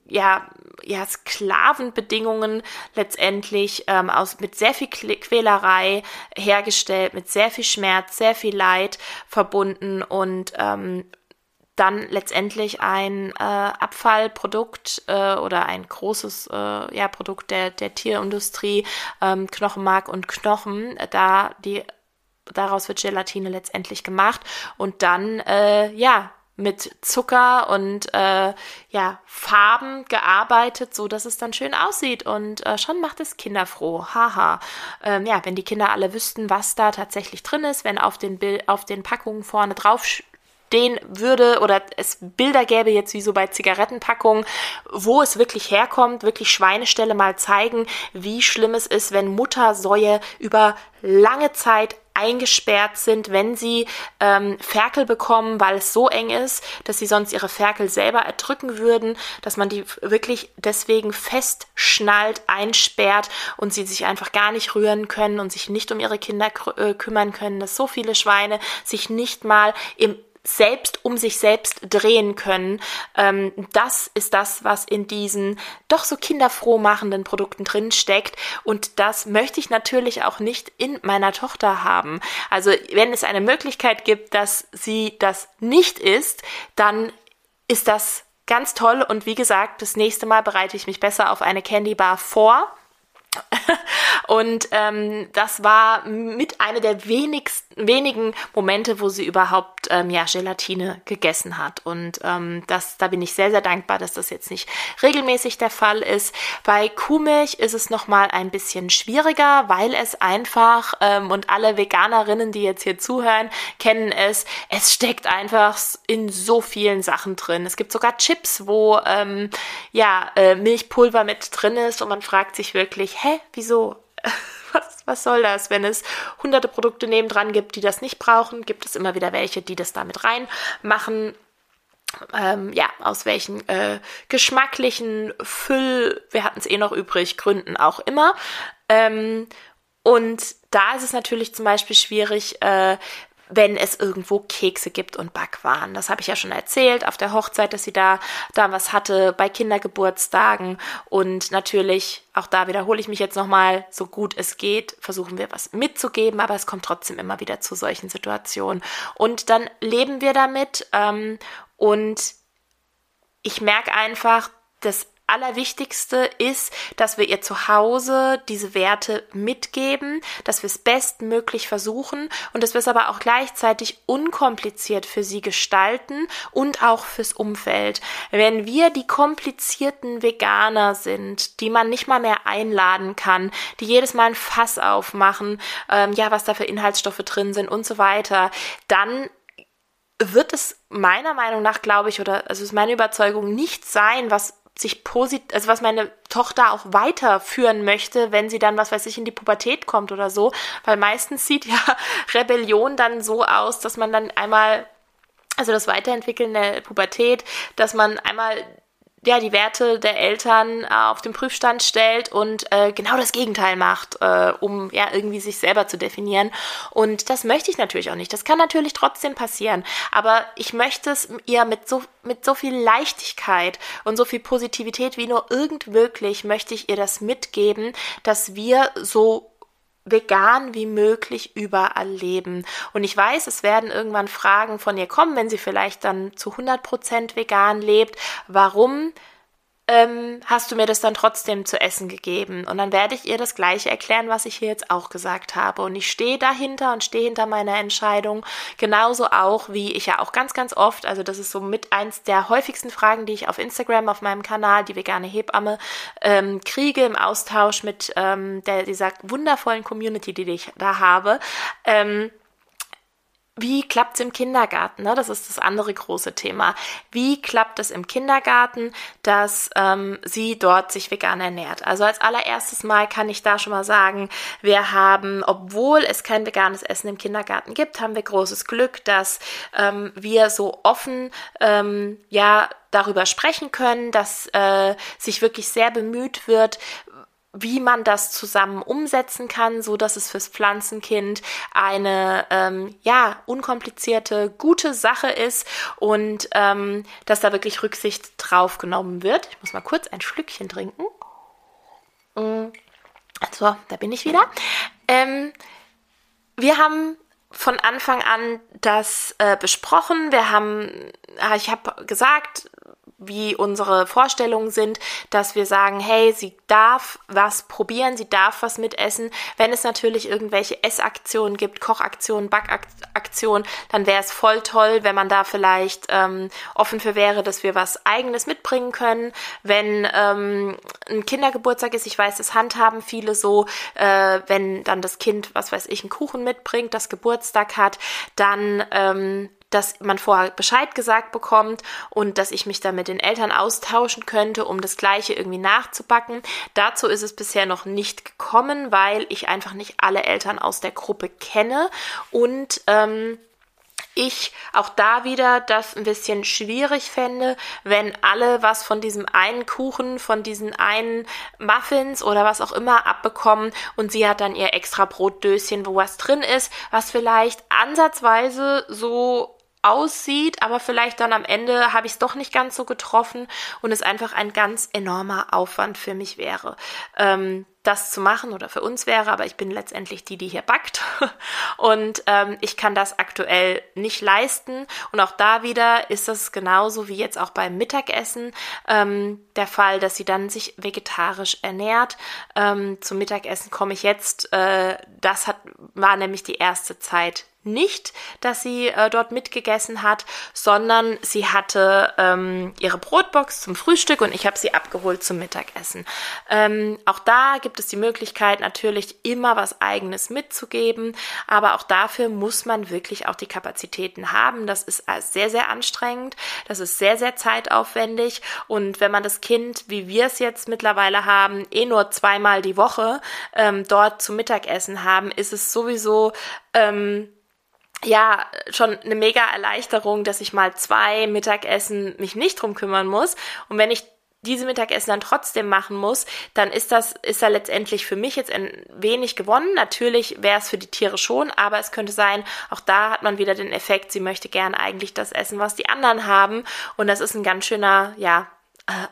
ja, ja, Sklavenbedingungen letztendlich ähm, aus mit sehr viel Quälerei hergestellt, mit sehr viel Schmerz, sehr viel Leid verbunden und ähm, dann letztendlich ein äh, Abfallprodukt äh, oder ein großes äh, ja, Produkt der, der Tierindustrie, ähm, Knochenmark und Knochen, äh, da die daraus wird Gelatine letztendlich gemacht und dann äh, ja mit Zucker und äh, ja Farben gearbeitet, so dass es dann schön aussieht und äh, schon macht es Kinder froh. Haha. Ähm, ja, wenn die Kinder alle wüssten, was da tatsächlich drin ist, wenn auf den Bild auf den Packungen vorne drauf den würde oder es Bilder gäbe jetzt wie so bei Zigarettenpackungen, wo es wirklich herkommt, wirklich Schweineställe mal zeigen, wie schlimm es ist, wenn Muttersäue über lange Zeit eingesperrt sind, wenn sie ähm, Ferkel bekommen, weil es so eng ist, dass sie sonst ihre Ferkel selber erdrücken würden, dass man die wirklich deswegen festschnallt, einsperrt und sie sich einfach gar nicht rühren können und sich nicht um ihre Kinder äh, kümmern können, dass so viele Schweine sich nicht mal im selbst um sich selbst drehen können. Ähm, das ist das, was in diesen doch so kinderfroh machenden Produkten drin steckt. Und das möchte ich natürlich auch nicht in meiner Tochter haben. Also wenn es eine Möglichkeit gibt, dass sie das nicht ist, dann ist das ganz toll. Und wie gesagt, das nächste Mal bereite ich mich besser auf eine Candy Bar vor [laughs] und ähm, das war mit einer der wenigsten, wenigen Momente, wo sie überhaupt ähm, ja, Gelatine gegessen hat. Und ähm, das, da bin ich sehr, sehr dankbar, dass das jetzt nicht regelmäßig der Fall ist. Bei Kuhmilch ist es nochmal ein bisschen schwieriger, weil es einfach, ähm, und alle Veganerinnen, die jetzt hier zuhören, kennen es, es steckt einfach in so vielen Sachen drin. Es gibt sogar Chips, wo ähm, ja, äh, Milchpulver mit drin ist und man fragt sich wirklich, hä, wieso? [laughs] Was, was soll das? Wenn es hunderte Produkte nebendran gibt, die das nicht brauchen, gibt es immer wieder welche, die das damit reinmachen. Ähm, ja, aus welchen äh, geschmacklichen Füll, wir hatten es eh noch übrig, Gründen auch immer. Ähm, und da ist es natürlich zum Beispiel schwierig, äh, wenn es irgendwo Kekse gibt und Backwaren. Das habe ich ja schon erzählt auf der Hochzeit, dass sie da, da was hatte, bei Kindergeburtstagen und natürlich, auch da wiederhole ich mich jetzt nochmal, so gut es geht, versuchen wir was mitzugeben, aber es kommt trotzdem immer wieder zu solchen Situationen. Und dann leben wir damit ähm, und ich merke einfach, dass Allerwichtigste ist, dass wir ihr zu Hause diese Werte mitgeben, dass wir es bestmöglich versuchen und dass wir es aber auch gleichzeitig unkompliziert für sie gestalten und auch fürs Umfeld. Wenn wir die komplizierten Veganer sind, die man nicht mal mehr einladen kann, die jedes Mal ein Fass aufmachen, ähm, ja, was da für Inhaltsstoffe drin sind und so weiter, dann wird es meiner Meinung nach, glaube ich, oder also ist meine Überzeugung, nicht sein, was sich positiv, also was meine Tochter auch weiterführen möchte, wenn sie dann, was weiß ich, in die Pubertät kommt oder so. Weil meistens sieht ja [laughs] Rebellion dann so aus, dass man dann einmal, also das Weiterentwickeln der Pubertät, dass man einmal ja, die Werte der Eltern äh, auf den Prüfstand stellt und äh, genau das Gegenteil macht, äh, um ja irgendwie sich selber zu definieren. Und das möchte ich natürlich auch nicht. Das kann natürlich trotzdem passieren. Aber ich möchte es ihr mit so, mit so viel Leichtigkeit und so viel Positivität wie nur irgend möglich möchte ich ihr das mitgeben, dass wir so vegan wie möglich überall leben. Und ich weiß, es werden irgendwann Fragen von ihr kommen, wenn sie vielleicht dann zu 100% vegan lebt. Warum ähm, hast du mir das dann trotzdem zu essen gegeben? Und dann werde ich ihr das gleiche erklären, was ich hier jetzt auch gesagt habe. Und ich stehe dahinter und stehe hinter meiner Entscheidung. Genauso auch, wie ich ja auch ganz, ganz oft, also das ist so mit eins der häufigsten Fragen, die ich auf Instagram, auf meinem Kanal, die vegane Hebamme, ähm, kriege im Austausch mit ähm, der, dieser wundervollen Community, die ich da habe. Ähm, wie klappt es im Kindergarten? Ne? Das ist das andere große Thema. Wie klappt es im Kindergarten, dass ähm, sie dort sich vegan ernährt? Also als allererstes Mal kann ich da schon mal sagen, wir haben, obwohl es kein veganes Essen im Kindergarten gibt, haben wir großes Glück, dass ähm, wir so offen ähm, ja darüber sprechen können, dass äh, sich wirklich sehr bemüht wird, wie man das zusammen umsetzen kann, so dass es fürs Pflanzenkind eine ähm, ja unkomplizierte gute Sache ist und ähm, dass da wirklich Rücksicht drauf genommen wird. Ich muss mal kurz ein Schlückchen trinken. Mm. So, da bin ich wieder. Ähm, wir haben von Anfang an das äh, besprochen. Wir haben, ich habe gesagt, wie unsere Vorstellungen sind, dass wir sagen, hey, sie darf was probieren, sie darf was mitessen. Wenn es natürlich irgendwelche Essaktionen gibt, Kochaktionen, Backaktionen, dann wäre es voll toll, wenn man da vielleicht ähm, offen für wäre, dass wir was eigenes mitbringen können. Wenn ähm, ein Kindergeburtstag ist, ich weiß, das handhaben viele so, äh, wenn dann das Kind, was weiß ich, einen Kuchen mitbringt, das Geburtstag hat, dann ähm, dass man vorher Bescheid gesagt bekommt und dass ich mich dann mit den Eltern austauschen könnte, um das Gleiche irgendwie nachzubacken. Dazu ist es bisher noch nicht gekommen, weil ich einfach nicht alle Eltern aus der Gruppe kenne und ähm, ich auch da wieder das ein bisschen schwierig fände, wenn alle was von diesem einen Kuchen, von diesen einen Muffins oder was auch immer abbekommen und sie hat dann ihr extra Brotdöschen, wo was drin ist, was vielleicht ansatzweise so aussieht, aber vielleicht dann am Ende habe ich es doch nicht ganz so getroffen und es einfach ein ganz enormer Aufwand für mich wäre. Ähm, das zu machen oder für uns wäre, aber ich bin letztendlich die, die hier backt [laughs] und ähm, ich kann das aktuell nicht leisten und auch da wieder ist das genauso wie jetzt auch beim Mittagessen ähm, der Fall, dass sie dann sich vegetarisch ernährt. Ähm, zum Mittagessen komme ich jetzt, äh, das hat, war nämlich die erste Zeit nicht, dass sie äh, dort mitgegessen hat, sondern sie hatte ähm, ihre Brotbox zum Frühstück und ich habe sie abgeholt zum Mittagessen. Ähm, auch da gibt es die Möglichkeit, natürlich immer was eigenes mitzugeben, aber auch dafür muss man wirklich auch die Kapazitäten haben. Das ist sehr, sehr anstrengend, das ist sehr, sehr zeitaufwendig und wenn man das Kind, wie wir es jetzt mittlerweile haben, eh nur zweimal die Woche ähm, dort zum Mittagessen haben, ist es sowieso ähm, ja, schon eine mega Erleichterung, dass ich mal zwei Mittagessen mich nicht drum kümmern muss. Und wenn ich diese Mittagessen dann trotzdem machen muss, dann ist das, ist da letztendlich für mich jetzt ein wenig gewonnen. Natürlich wäre es für die Tiere schon, aber es könnte sein, auch da hat man wieder den Effekt, sie möchte gern eigentlich das essen, was die anderen haben. Und das ist ein ganz schöner, ja,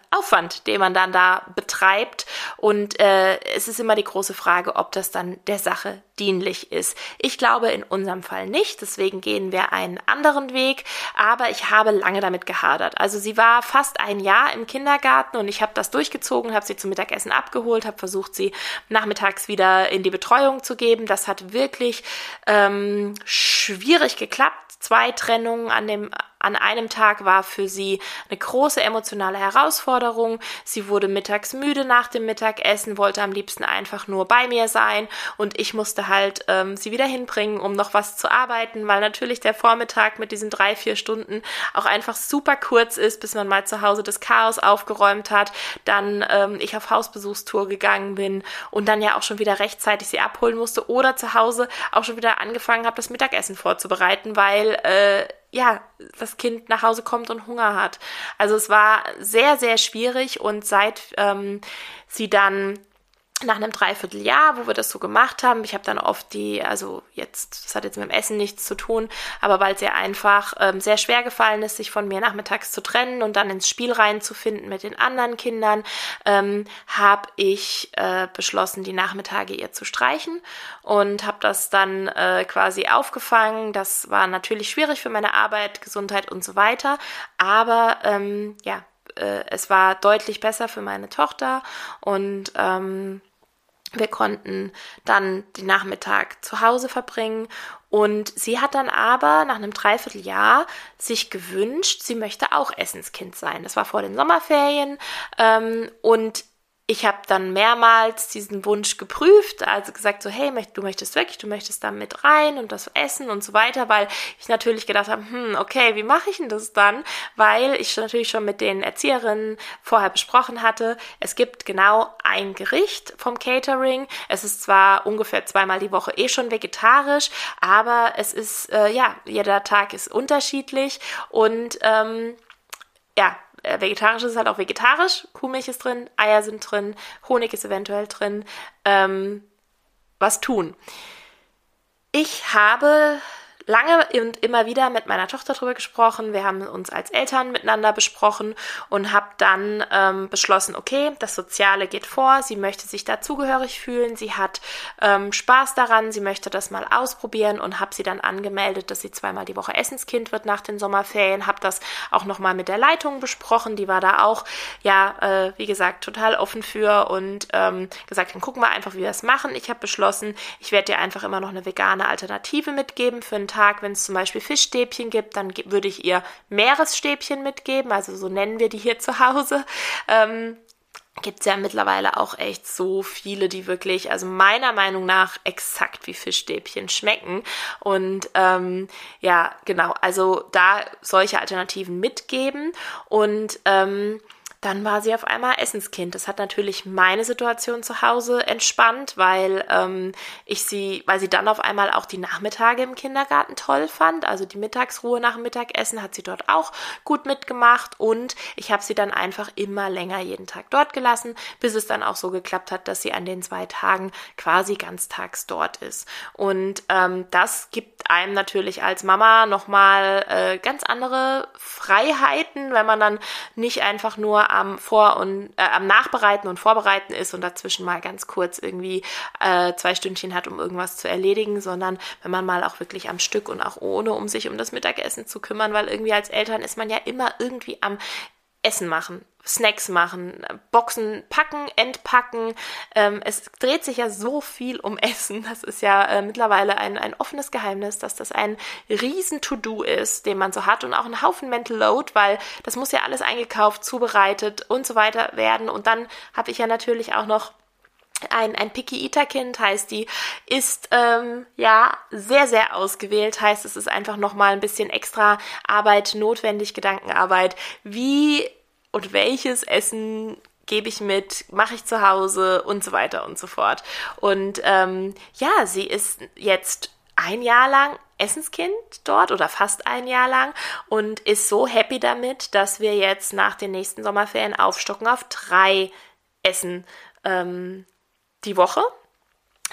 Aufwand, den man dann da betreibt. Und äh, es ist immer die große Frage, ob das dann der Sache dienlich ist. Ich glaube in unserem Fall nicht, deswegen gehen wir einen anderen Weg, aber ich habe lange damit gehadert. Also sie war fast ein Jahr im Kindergarten und ich habe das durchgezogen, habe sie zum Mittagessen abgeholt, habe versucht, sie nachmittags wieder in die Betreuung zu geben. Das hat wirklich ähm, schwierig geklappt. Zwei Trennungen an dem an einem Tag war für sie eine große emotionale Herausforderung. Sie wurde mittags müde nach dem Mittagessen, wollte am liebsten einfach nur bei mir sein und ich musste halt ähm, sie wieder hinbringen, um noch was zu arbeiten, weil natürlich der Vormittag mit diesen drei, vier Stunden auch einfach super kurz ist, bis man mal zu Hause das Chaos aufgeräumt hat, dann ähm, ich auf Hausbesuchstour gegangen bin und dann ja auch schon wieder rechtzeitig sie abholen musste oder zu Hause auch schon wieder angefangen habe, das Mittagessen vorzubereiten, weil äh, ja, das Kind nach Hause kommt und Hunger hat. Also es war sehr, sehr schwierig und seit ähm, sie dann nach einem Dreivierteljahr, wo wir das so gemacht haben, ich habe dann oft die, also jetzt, das hat jetzt mit dem Essen nichts zu tun, aber weil es ihr einfach ähm, sehr schwer gefallen ist, sich von mir nachmittags zu trennen und dann ins Spiel reinzufinden mit den anderen Kindern, ähm, habe ich äh, beschlossen, die Nachmittage ihr zu streichen und habe das dann äh, quasi aufgefangen. Das war natürlich schwierig für meine Arbeit, Gesundheit und so weiter, aber ähm, ja, äh, es war deutlich besser für meine Tochter und ähm, wir konnten dann den Nachmittag zu Hause verbringen und sie hat dann aber nach einem Dreivierteljahr sich gewünscht, sie möchte auch Essenskind sein. Das war vor den Sommerferien ähm, und ich habe dann mehrmals diesen Wunsch geprüft, also gesagt so, hey, du möchtest wirklich, du möchtest da mit rein und das essen und so weiter, weil ich natürlich gedacht habe, hm, okay, wie mache ich denn das dann? Weil ich natürlich schon mit den Erzieherinnen vorher besprochen hatte, es gibt genau ein Gericht vom Catering. Es ist zwar ungefähr zweimal die Woche eh schon vegetarisch, aber es ist, äh, ja, jeder Tag ist unterschiedlich und ähm, ja, äh, vegetarisch ist halt auch vegetarisch. Kuhmilch ist drin, Eier sind drin, Honig ist eventuell drin. Ähm, was tun? Ich habe lange und immer wieder mit meiner Tochter darüber gesprochen. Wir haben uns als Eltern miteinander besprochen und habe dann ähm, beschlossen, okay, das Soziale geht vor. Sie möchte sich dazugehörig fühlen. Sie hat ähm, Spaß daran. Sie möchte das mal ausprobieren und habe sie dann angemeldet, dass sie zweimal die Woche Essenskind wird nach den Sommerferien. Habe das auch nochmal mit der Leitung besprochen. Die war da auch, ja, äh, wie gesagt, total offen für und ähm, gesagt, dann gucken wir einfach, wie wir es machen. Ich habe beschlossen, ich werde dir einfach immer noch eine vegane Alternative mitgeben für einen Tag, wenn es zum Beispiel Fischstäbchen gibt, dann würde ich ihr Meeresstäbchen mitgeben, also so nennen wir die hier [laughs] zu Hause. Ähm, gibt es ja mittlerweile auch echt so viele, die wirklich, also meiner Meinung nach, exakt wie Fischstäbchen schmecken. Und ähm, ja, genau, also da solche Alternativen mitgeben. Und ähm, dann war sie auf einmal Essenskind. Das hat natürlich meine Situation zu Hause entspannt, weil ähm, ich sie, weil sie dann auf einmal auch die Nachmittage im Kindergarten toll fand. Also die Mittagsruhe nach dem Mittagessen hat sie dort auch gut mitgemacht und ich habe sie dann einfach immer länger jeden Tag dort gelassen, bis es dann auch so geklappt hat, dass sie an den zwei Tagen quasi ganztags dort ist. Und ähm, das gibt einem natürlich als Mama nochmal äh, ganz andere Freiheiten, wenn man dann nicht einfach nur am Vor- und äh, am Nachbereiten und Vorbereiten ist und dazwischen mal ganz kurz irgendwie äh, zwei Stündchen hat, um irgendwas zu erledigen, sondern wenn man mal auch wirklich am Stück und auch ohne, um sich um das Mittagessen zu kümmern, weil irgendwie als Eltern ist man ja immer irgendwie am Essen machen, Snacks machen, Boxen packen, entpacken. Ähm, es dreht sich ja so viel um Essen. Das ist ja äh, mittlerweile ein, ein offenes Geheimnis, dass das ein riesen To-Do ist, den man so hat und auch ein Haufen Mental Load, weil das muss ja alles eingekauft, zubereitet und so weiter werden. Und dann habe ich ja natürlich auch noch ein, ein Picky Eater Kind heißt die, ist ähm, ja sehr, sehr ausgewählt, heißt es ist einfach nochmal ein bisschen extra Arbeit notwendig, Gedankenarbeit. Wie und welches Essen gebe ich mit, mache ich zu Hause und so weiter und so fort. Und ähm, ja, sie ist jetzt ein Jahr lang Essenskind dort oder fast ein Jahr lang und ist so happy damit, dass wir jetzt nach den nächsten Sommerferien aufstocken auf drei Essen ähm, die Woche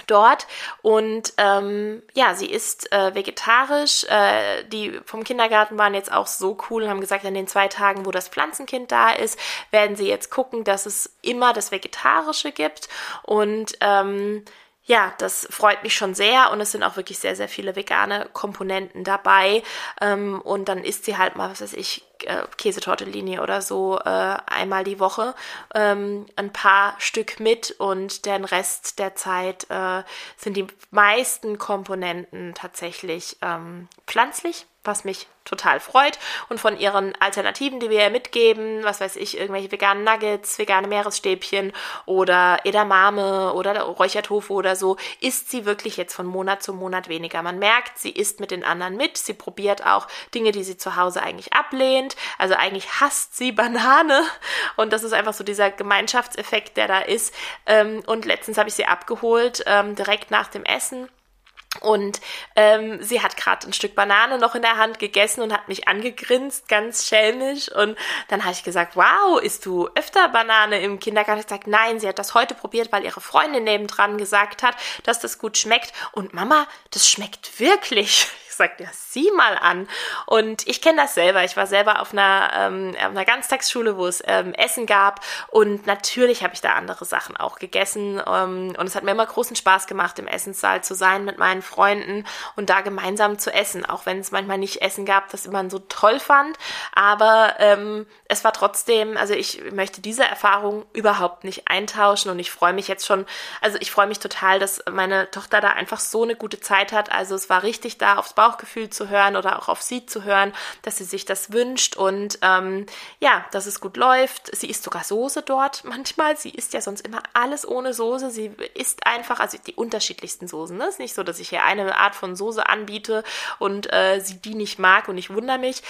dort und ähm, ja, sie ist äh, vegetarisch. Äh, die vom Kindergarten waren jetzt auch so cool und haben gesagt, in den zwei Tagen, wo das Pflanzenkind da ist, werden sie jetzt gucken, dass es immer das Vegetarische gibt und ähm, ja, das freut mich schon sehr und es sind auch wirklich sehr, sehr viele vegane Komponenten dabei. Ähm, und dann isst sie halt mal, was weiß ich, äh, Käsetortellini oder so äh, einmal die Woche ähm, ein paar Stück mit und den Rest der Zeit äh, sind die meisten Komponenten tatsächlich ähm, pflanzlich, was mich total freut. Und von ihren Alternativen, die wir ihr mitgeben, was weiß ich, irgendwelche veganen Nuggets, vegane Meeresstäbchen oder Edamame oder Räuchertofu oder so, isst sie wirklich jetzt von Monat zu Monat weniger. Man merkt, sie isst mit den anderen mit, sie probiert auch Dinge, die sie zu Hause eigentlich ablehnt, also eigentlich hasst sie Banane und das ist einfach so dieser Gemeinschaftseffekt, der da ist. Ähm, und letztens habe ich sie abgeholt, ähm, direkt nach dem Essen und ähm, sie hat gerade ein Stück Banane noch in der Hand gegessen und hat mich angegrinst, ganz schelmisch. Und dann habe ich gesagt, wow, isst du öfter Banane im Kindergarten? Ich gesagt, nein, sie hat das heute probiert, weil ihre Freundin nebendran gesagt hat, dass das gut schmeckt. Und Mama, das schmeckt wirklich gesagt, ja, sieh mal an. Und ich kenne das selber. Ich war selber auf einer, ähm, auf einer Ganztagsschule, wo es ähm, Essen gab. Und natürlich habe ich da andere Sachen auch gegessen. Ähm, und es hat mir immer großen Spaß gemacht, im Essenssaal zu sein mit meinen Freunden und da gemeinsam zu essen. Auch wenn es manchmal nicht Essen gab, das man so toll fand. Aber ähm, es war trotzdem, also ich möchte diese Erfahrung überhaupt nicht eintauschen. Und ich freue mich jetzt schon, also ich freue mich total, dass meine Tochter da einfach so eine gute Zeit hat. Also es war richtig da aufs Bauchgefühl zu hören oder auch auf sie zu hören, dass sie sich das wünscht und ähm, ja, dass es gut läuft. Sie isst sogar Soße dort manchmal. Sie isst ja sonst immer alles ohne Soße. Sie isst einfach, also die unterschiedlichsten Soßen. Ne? Ist nicht so, dass ich hier eine Art von Soße anbiete und äh, sie die nicht mag und ich wundere mich.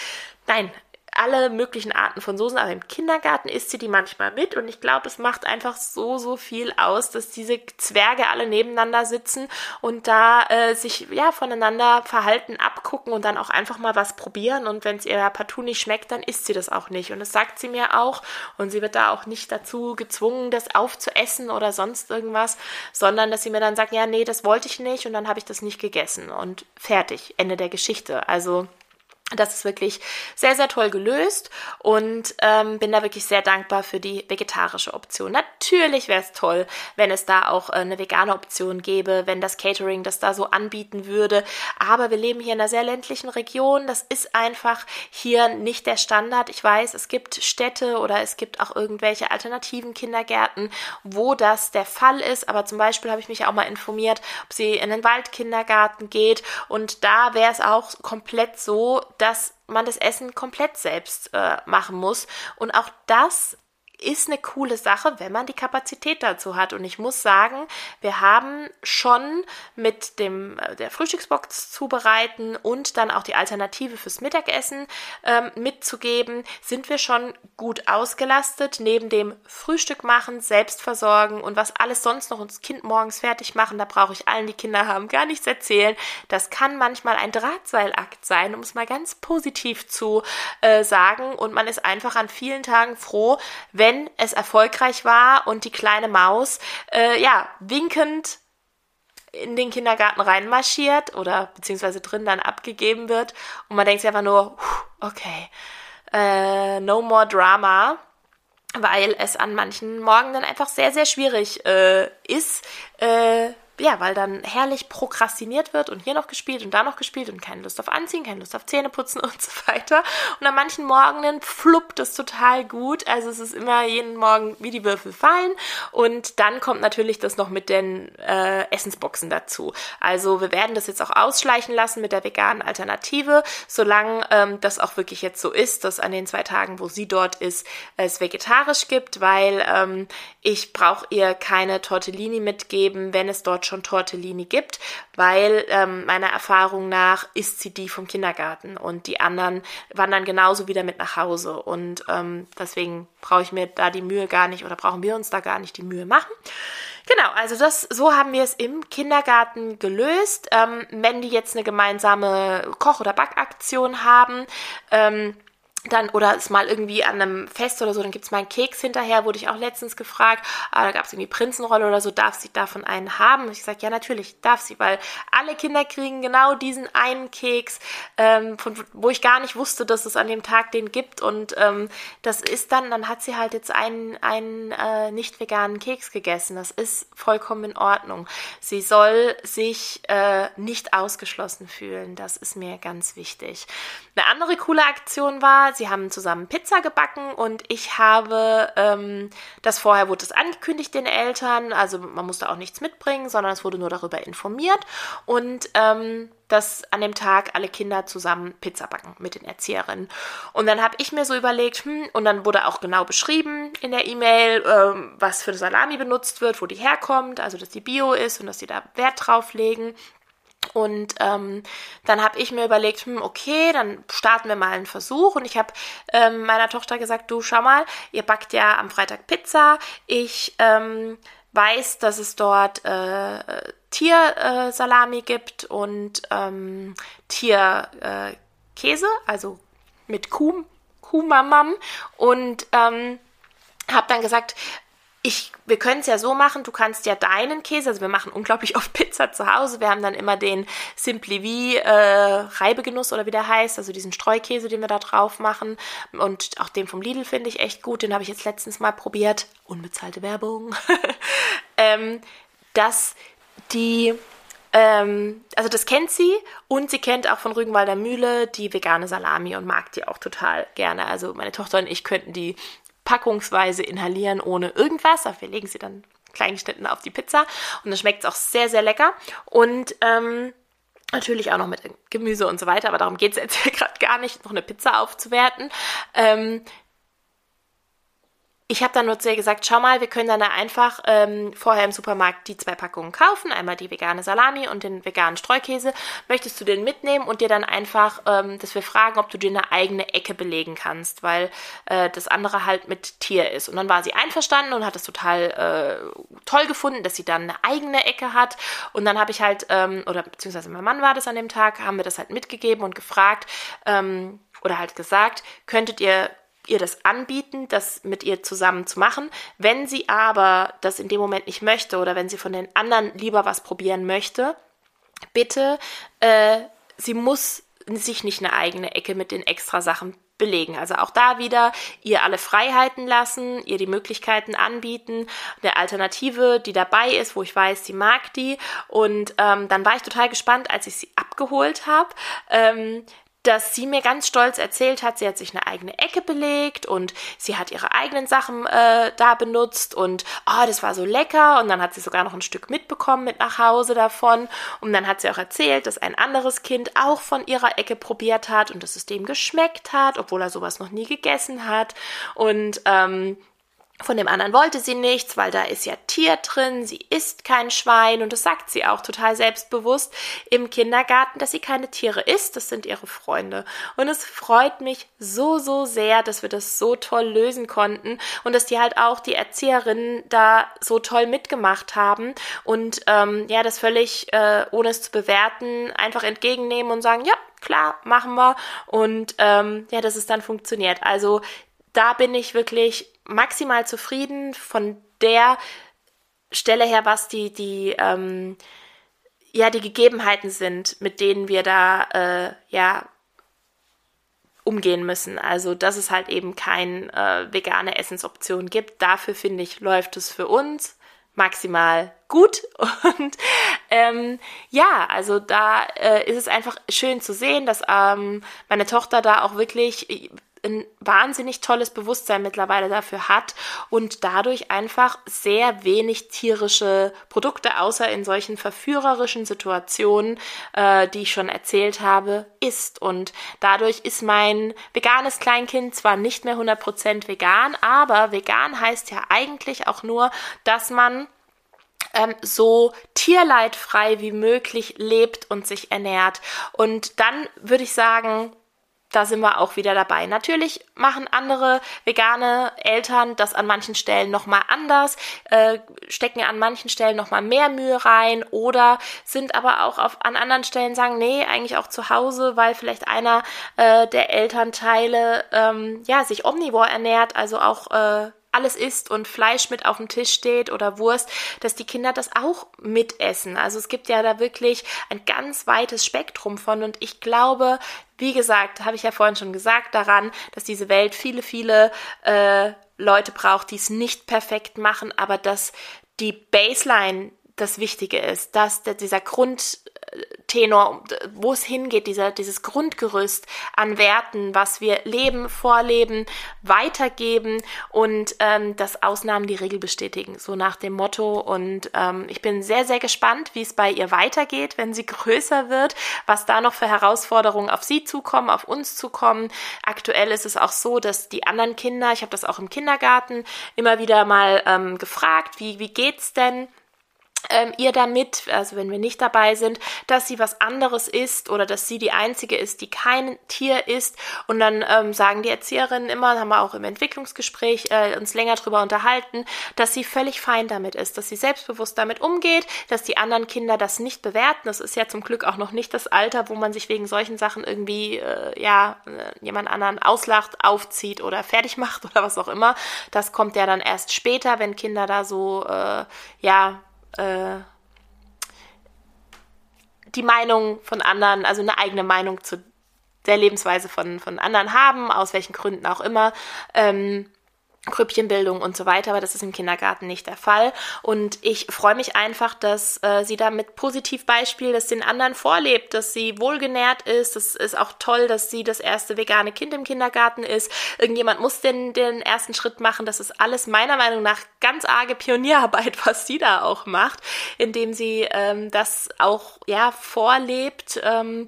Nein, alle möglichen Arten von Soßen, aber im Kindergarten isst sie die manchmal mit und ich glaube, es macht einfach so, so viel aus, dass diese Zwerge alle nebeneinander sitzen und da äh, sich ja voneinander verhalten, abgucken und dann auch einfach mal was probieren und wenn es ihr partout nicht schmeckt, dann isst sie das auch nicht und das sagt sie mir auch und sie wird da auch nicht dazu gezwungen, das aufzuessen oder sonst irgendwas, sondern dass sie mir dann sagt, ja, nee, das wollte ich nicht und dann habe ich das nicht gegessen und fertig, Ende der Geschichte. Also das ist wirklich sehr, sehr toll gelöst und ähm, bin da wirklich sehr dankbar für die vegetarische Option. Natürlich wäre es toll, wenn es da auch äh, eine vegane Option gäbe, wenn das Catering das da so anbieten würde. Aber wir leben hier in einer sehr ländlichen Region. Das ist einfach hier nicht der Standard. Ich weiß, es gibt Städte oder es gibt auch irgendwelche alternativen Kindergärten, wo das der Fall ist. Aber zum Beispiel habe ich mich auch mal informiert, ob sie in den Waldkindergarten geht und da wäre es auch komplett so, dass man das Essen komplett selbst äh, machen muss. Und auch das ist eine coole Sache, wenn man die Kapazität dazu hat. Und ich muss sagen, wir haben schon mit dem äh, der Frühstücksbox zubereiten und dann auch die Alternative fürs Mittagessen ähm, mitzugeben, sind wir schon gut ausgelastet. Neben dem Frühstück machen, selbst versorgen und was alles sonst noch uns Kind morgens fertig machen, da brauche ich allen, die Kinder haben, gar nichts erzählen. Das kann manchmal ein Drahtseilakt sein, um es mal ganz positiv zu äh, sagen. Und man ist einfach an vielen Tagen froh, wenn wenn es erfolgreich war und die kleine Maus äh, ja winkend in den Kindergarten reinmarschiert oder beziehungsweise drin dann abgegeben wird und man denkt sich einfach nur, okay, äh, no more drama. weil es an manchen Morgen dann einfach sehr, sehr schwierig äh, ist, äh, ja, weil dann herrlich prokrastiniert wird und hier noch gespielt und da noch gespielt und keine Lust auf Anziehen, keine Lust auf Zähneputzen [laughs] und so weiter. Und an manchen Morgenen fluppt es total gut. Also es ist immer jeden Morgen wie die Würfel fallen. Und dann kommt natürlich das noch mit den äh, Essensboxen dazu. Also wir werden das jetzt auch ausschleichen lassen mit der veganen Alternative, solange ähm, das auch wirklich jetzt so ist, dass an den zwei Tagen, wo sie dort ist, es vegetarisch gibt, weil ähm, ich brauche ihr keine Tortellini mitgeben, wenn es dort dort schon Tortellini gibt, weil ähm, meiner Erfahrung nach ist sie die vom Kindergarten und die anderen wandern genauso wieder mit nach Hause und ähm, deswegen brauche ich mir da die Mühe gar nicht oder brauchen wir uns da gar nicht die Mühe machen. Genau, also das, so haben wir es im Kindergarten gelöst. Ähm, wenn die jetzt eine gemeinsame Koch- oder Backaktion haben, ähm, dann oder es mal irgendwie an einem Fest oder so, dann gibt's mal einen Keks hinterher, wurde ich auch letztens gefragt, aber da gab's irgendwie Prinzenrolle oder so, darf sie davon einen haben? Und ich sage, ja, natürlich darf sie, weil alle Kinder kriegen genau diesen einen Keks, ähm, von, wo ich gar nicht wusste, dass es an dem Tag den gibt und ähm, das ist dann, dann hat sie halt jetzt einen, einen äh, nicht veganen Keks gegessen. Das ist vollkommen in Ordnung. Sie soll sich äh, nicht ausgeschlossen fühlen, das ist mir ganz wichtig. Eine andere coole Aktion war, sie haben zusammen Pizza gebacken und ich habe ähm, das vorher wurde es angekündigt den Eltern, also man musste auch nichts mitbringen, sondern es wurde nur darüber informiert und ähm, dass an dem Tag alle Kinder zusammen Pizza backen mit den Erzieherinnen. Und dann habe ich mir so überlegt, hm, und dann wurde auch genau beschrieben in der E-Mail, ähm, was für Salami benutzt wird, wo die herkommt, also dass die Bio ist und dass sie da Wert drauf legen. Und ähm, dann habe ich mir überlegt, hm, okay, dann starten wir mal einen Versuch. Und ich habe ähm, meiner Tochter gesagt, du schau mal, ihr backt ja am Freitag Pizza. Ich ähm, weiß, dass es dort äh, Tiersalami äh, gibt und ähm, Tierkäse, äh, also mit Kuh, Kuhmamam. Und ähm, habe dann gesagt, ich, wir können es ja so machen, du kannst ja deinen Käse, also wir machen unglaublich oft Pizza zu Hause, wir haben dann immer den Simply V äh, Reibegenuss oder wie der heißt, also diesen Streukäse, den wir da drauf machen. Und auch den vom Lidl finde ich echt gut, den habe ich jetzt letztens mal probiert, unbezahlte Werbung, [laughs] ähm, dass die ähm, also das kennt sie und sie kennt auch von Rügenwalder Mühle die vegane Salami und mag die auch total gerne. Also meine Tochter und ich könnten die packungsweise inhalieren ohne irgendwas. Wir legen sie dann klein geschnitten auf die Pizza und dann schmeckt es auch sehr, sehr lecker. Und ähm, natürlich auch noch mit Gemüse und so weiter, aber darum geht es jetzt [laughs] gerade gar nicht, noch eine Pizza aufzuwerten. Ähm, ich habe dann nur zu ihr gesagt, schau mal, wir können dann einfach ähm, vorher im Supermarkt die zwei Packungen kaufen, einmal die vegane Salami und den veganen Streukäse. Möchtest du den mitnehmen und dir dann einfach, ähm, dass wir fragen, ob du dir eine eigene Ecke belegen kannst, weil äh, das andere halt mit Tier ist. Und dann war sie einverstanden und hat es total äh, toll gefunden, dass sie dann eine eigene Ecke hat. Und dann habe ich halt, ähm, oder beziehungsweise mein Mann war das an dem Tag, haben wir das halt mitgegeben und gefragt ähm, oder halt gesagt, könntet ihr ihr das anbieten, das mit ihr zusammen zu machen. Wenn sie aber das in dem Moment nicht möchte oder wenn sie von den anderen lieber was probieren möchte, bitte, äh, sie muss sich nicht eine eigene Ecke mit den extra Sachen belegen. Also auch da wieder ihr alle Freiheiten lassen, ihr die Möglichkeiten anbieten, eine Alternative, die dabei ist, wo ich weiß, sie mag die. Und ähm, dann war ich total gespannt, als ich sie abgeholt habe. Ähm, dass sie mir ganz stolz erzählt hat, sie hat sich eine eigene Ecke belegt und sie hat ihre eigenen Sachen äh, da benutzt und oh, das war so lecker. Und dann hat sie sogar noch ein Stück mitbekommen mit nach Hause davon. Und dann hat sie auch erzählt, dass ein anderes Kind auch von ihrer Ecke probiert hat und dass es dem geschmeckt hat, obwohl er sowas noch nie gegessen hat. Und ähm, von dem anderen wollte sie nichts, weil da ist ja Tier drin, sie isst kein Schwein und das sagt sie auch total selbstbewusst im Kindergarten, dass sie keine Tiere isst, das sind ihre Freunde. Und es freut mich so, so sehr, dass wir das so toll lösen konnten und dass die halt auch die Erzieherinnen da so toll mitgemacht haben und ähm, ja, das völlig, äh, ohne es zu bewerten, einfach entgegennehmen und sagen, ja, klar, machen wir und ähm, ja, dass es dann funktioniert. Also da bin ich wirklich maximal zufrieden von der Stelle her, was die, die, ähm, ja, die Gegebenheiten sind, mit denen wir da, äh, ja, umgehen müssen. Also, dass es halt eben keine äh, vegane Essensoption gibt. Dafür finde ich, läuft es für uns maximal gut. [laughs] Und ähm, ja, also da äh, ist es einfach schön zu sehen, dass ähm, meine Tochter da auch wirklich ein wahnsinnig tolles Bewusstsein mittlerweile dafür hat und dadurch einfach sehr wenig tierische Produkte, außer in solchen verführerischen Situationen, äh, die ich schon erzählt habe, isst. Und dadurch ist mein veganes Kleinkind zwar nicht mehr 100% vegan, aber vegan heißt ja eigentlich auch nur, dass man ähm, so tierleidfrei wie möglich lebt und sich ernährt. Und dann würde ich sagen, da sind wir auch wieder dabei. Natürlich machen andere vegane Eltern das an manchen Stellen nochmal anders, äh, stecken an manchen Stellen nochmal mehr Mühe rein oder sind aber auch auf, an anderen Stellen sagen, nee, eigentlich auch zu Hause, weil vielleicht einer äh, der Elternteile ähm, ja, sich omnivor ernährt, also auch äh, alles isst und Fleisch mit auf dem Tisch steht oder Wurst, dass die Kinder das auch mitessen. Also es gibt ja da wirklich ein ganz weites Spektrum von und ich glaube, wie gesagt, habe ich ja vorhin schon gesagt, daran, dass diese Welt viele, viele äh, Leute braucht, die es nicht perfekt machen, aber dass die Baseline das Wichtige ist, dass dieser Grundtenor, wo es hingeht, dieser, dieses Grundgerüst an Werten, was wir leben, vorleben, weitergeben und ähm, dass Ausnahmen die Regel bestätigen, so nach dem Motto. Und ähm, ich bin sehr, sehr gespannt, wie es bei ihr weitergeht, wenn sie [laughs] größer wird, was da noch für Herausforderungen auf sie zukommen, auf uns zukommen. Aktuell ist es auch so, dass die anderen Kinder, ich habe das auch im Kindergarten immer wieder mal ähm, gefragt, wie, wie geht's denn? Ähm, ihr damit, also wenn wir nicht dabei sind, dass sie was anderes ist oder dass sie die einzige ist, die kein Tier ist. Und dann ähm, sagen die Erzieherinnen immer, haben wir auch im Entwicklungsgespräch äh, uns länger drüber unterhalten, dass sie völlig fein damit ist, dass sie selbstbewusst damit umgeht, dass die anderen Kinder das nicht bewerten. Das ist ja zum Glück auch noch nicht das Alter, wo man sich wegen solchen Sachen irgendwie äh, ja äh, jemand anderen auslacht, aufzieht oder fertig macht [laughs] oder was auch immer. Das kommt ja dann erst später, wenn Kinder da so äh, ja äh, die Meinung von anderen, also eine eigene Meinung zu der Lebensweise von, von anderen haben, aus welchen Gründen auch immer. Ähm, Grüppchenbildung und so weiter, aber das ist im Kindergarten nicht der Fall. Und ich freue mich einfach, dass äh, sie da mit Positivbeispiel das den anderen vorlebt, dass sie wohlgenährt ist. Es ist auch toll, dass sie das erste vegane Kind im Kindergarten ist. Irgendjemand muss den, den ersten Schritt machen. Das ist alles meiner Meinung nach ganz arge Pionierarbeit, was sie da auch macht, indem sie ähm, das auch ja vorlebt. Ähm,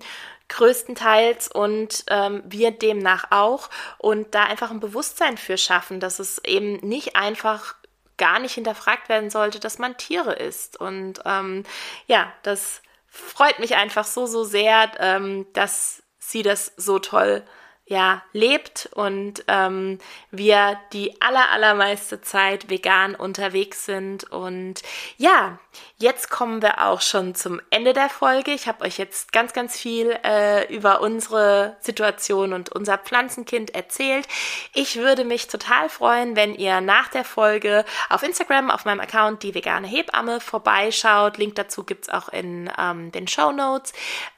größtenteils und ähm, wir demnach auch und da einfach ein Bewusstsein für schaffen, dass es eben nicht einfach gar nicht hinterfragt werden sollte, dass man Tiere isst. Und ähm, ja, das freut mich einfach so, so sehr, ähm, dass sie das so toll ja, lebt und ähm, wir die aller, allermeiste Zeit vegan unterwegs sind. Und ja, jetzt kommen wir auch schon zum Ende der Folge. Ich habe euch jetzt ganz, ganz viel äh, über unsere Situation und unser Pflanzenkind erzählt. Ich würde mich total freuen, wenn ihr nach der Folge auf Instagram, auf meinem Account die vegane Hebamme vorbeischaut. Link dazu gibt's auch in ähm, den Show Notes.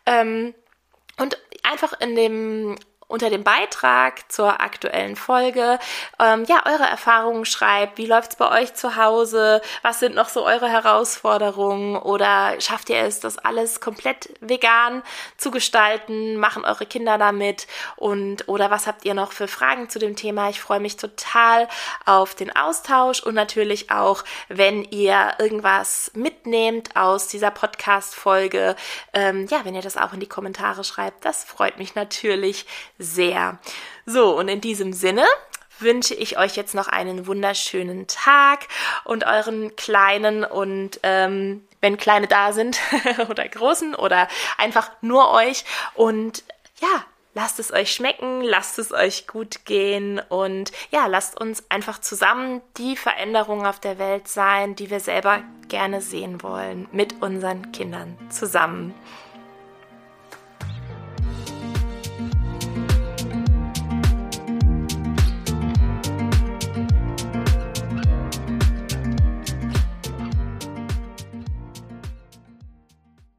Ähm, und einfach in dem unter dem Beitrag zur aktuellen Folge ähm, ja eure Erfahrungen schreibt. Wie läuft's bei euch zu Hause? Was sind noch so eure Herausforderungen? Oder schafft ihr es, das alles komplett vegan zu gestalten? Machen eure Kinder damit? Und oder was habt ihr noch für Fragen zu dem Thema? Ich freue mich total auf den Austausch und natürlich auch, wenn ihr irgendwas mitnehmt aus dieser Podcast-Folge. Ähm, ja, wenn ihr das auch in die Kommentare schreibt, das freut mich natürlich sehr. So, und in diesem Sinne wünsche ich euch jetzt noch einen wunderschönen Tag und euren kleinen und ähm, wenn kleine da sind [laughs] oder großen oder einfach nur euch und ja, lasst es euch schmecken, lasst es euch gut gehen und ja, lasst uns einfach zusammen die Veränderungen auf der Welt sein, die wir selber gerne sehen wollen, mit unseren Kindern zusammen.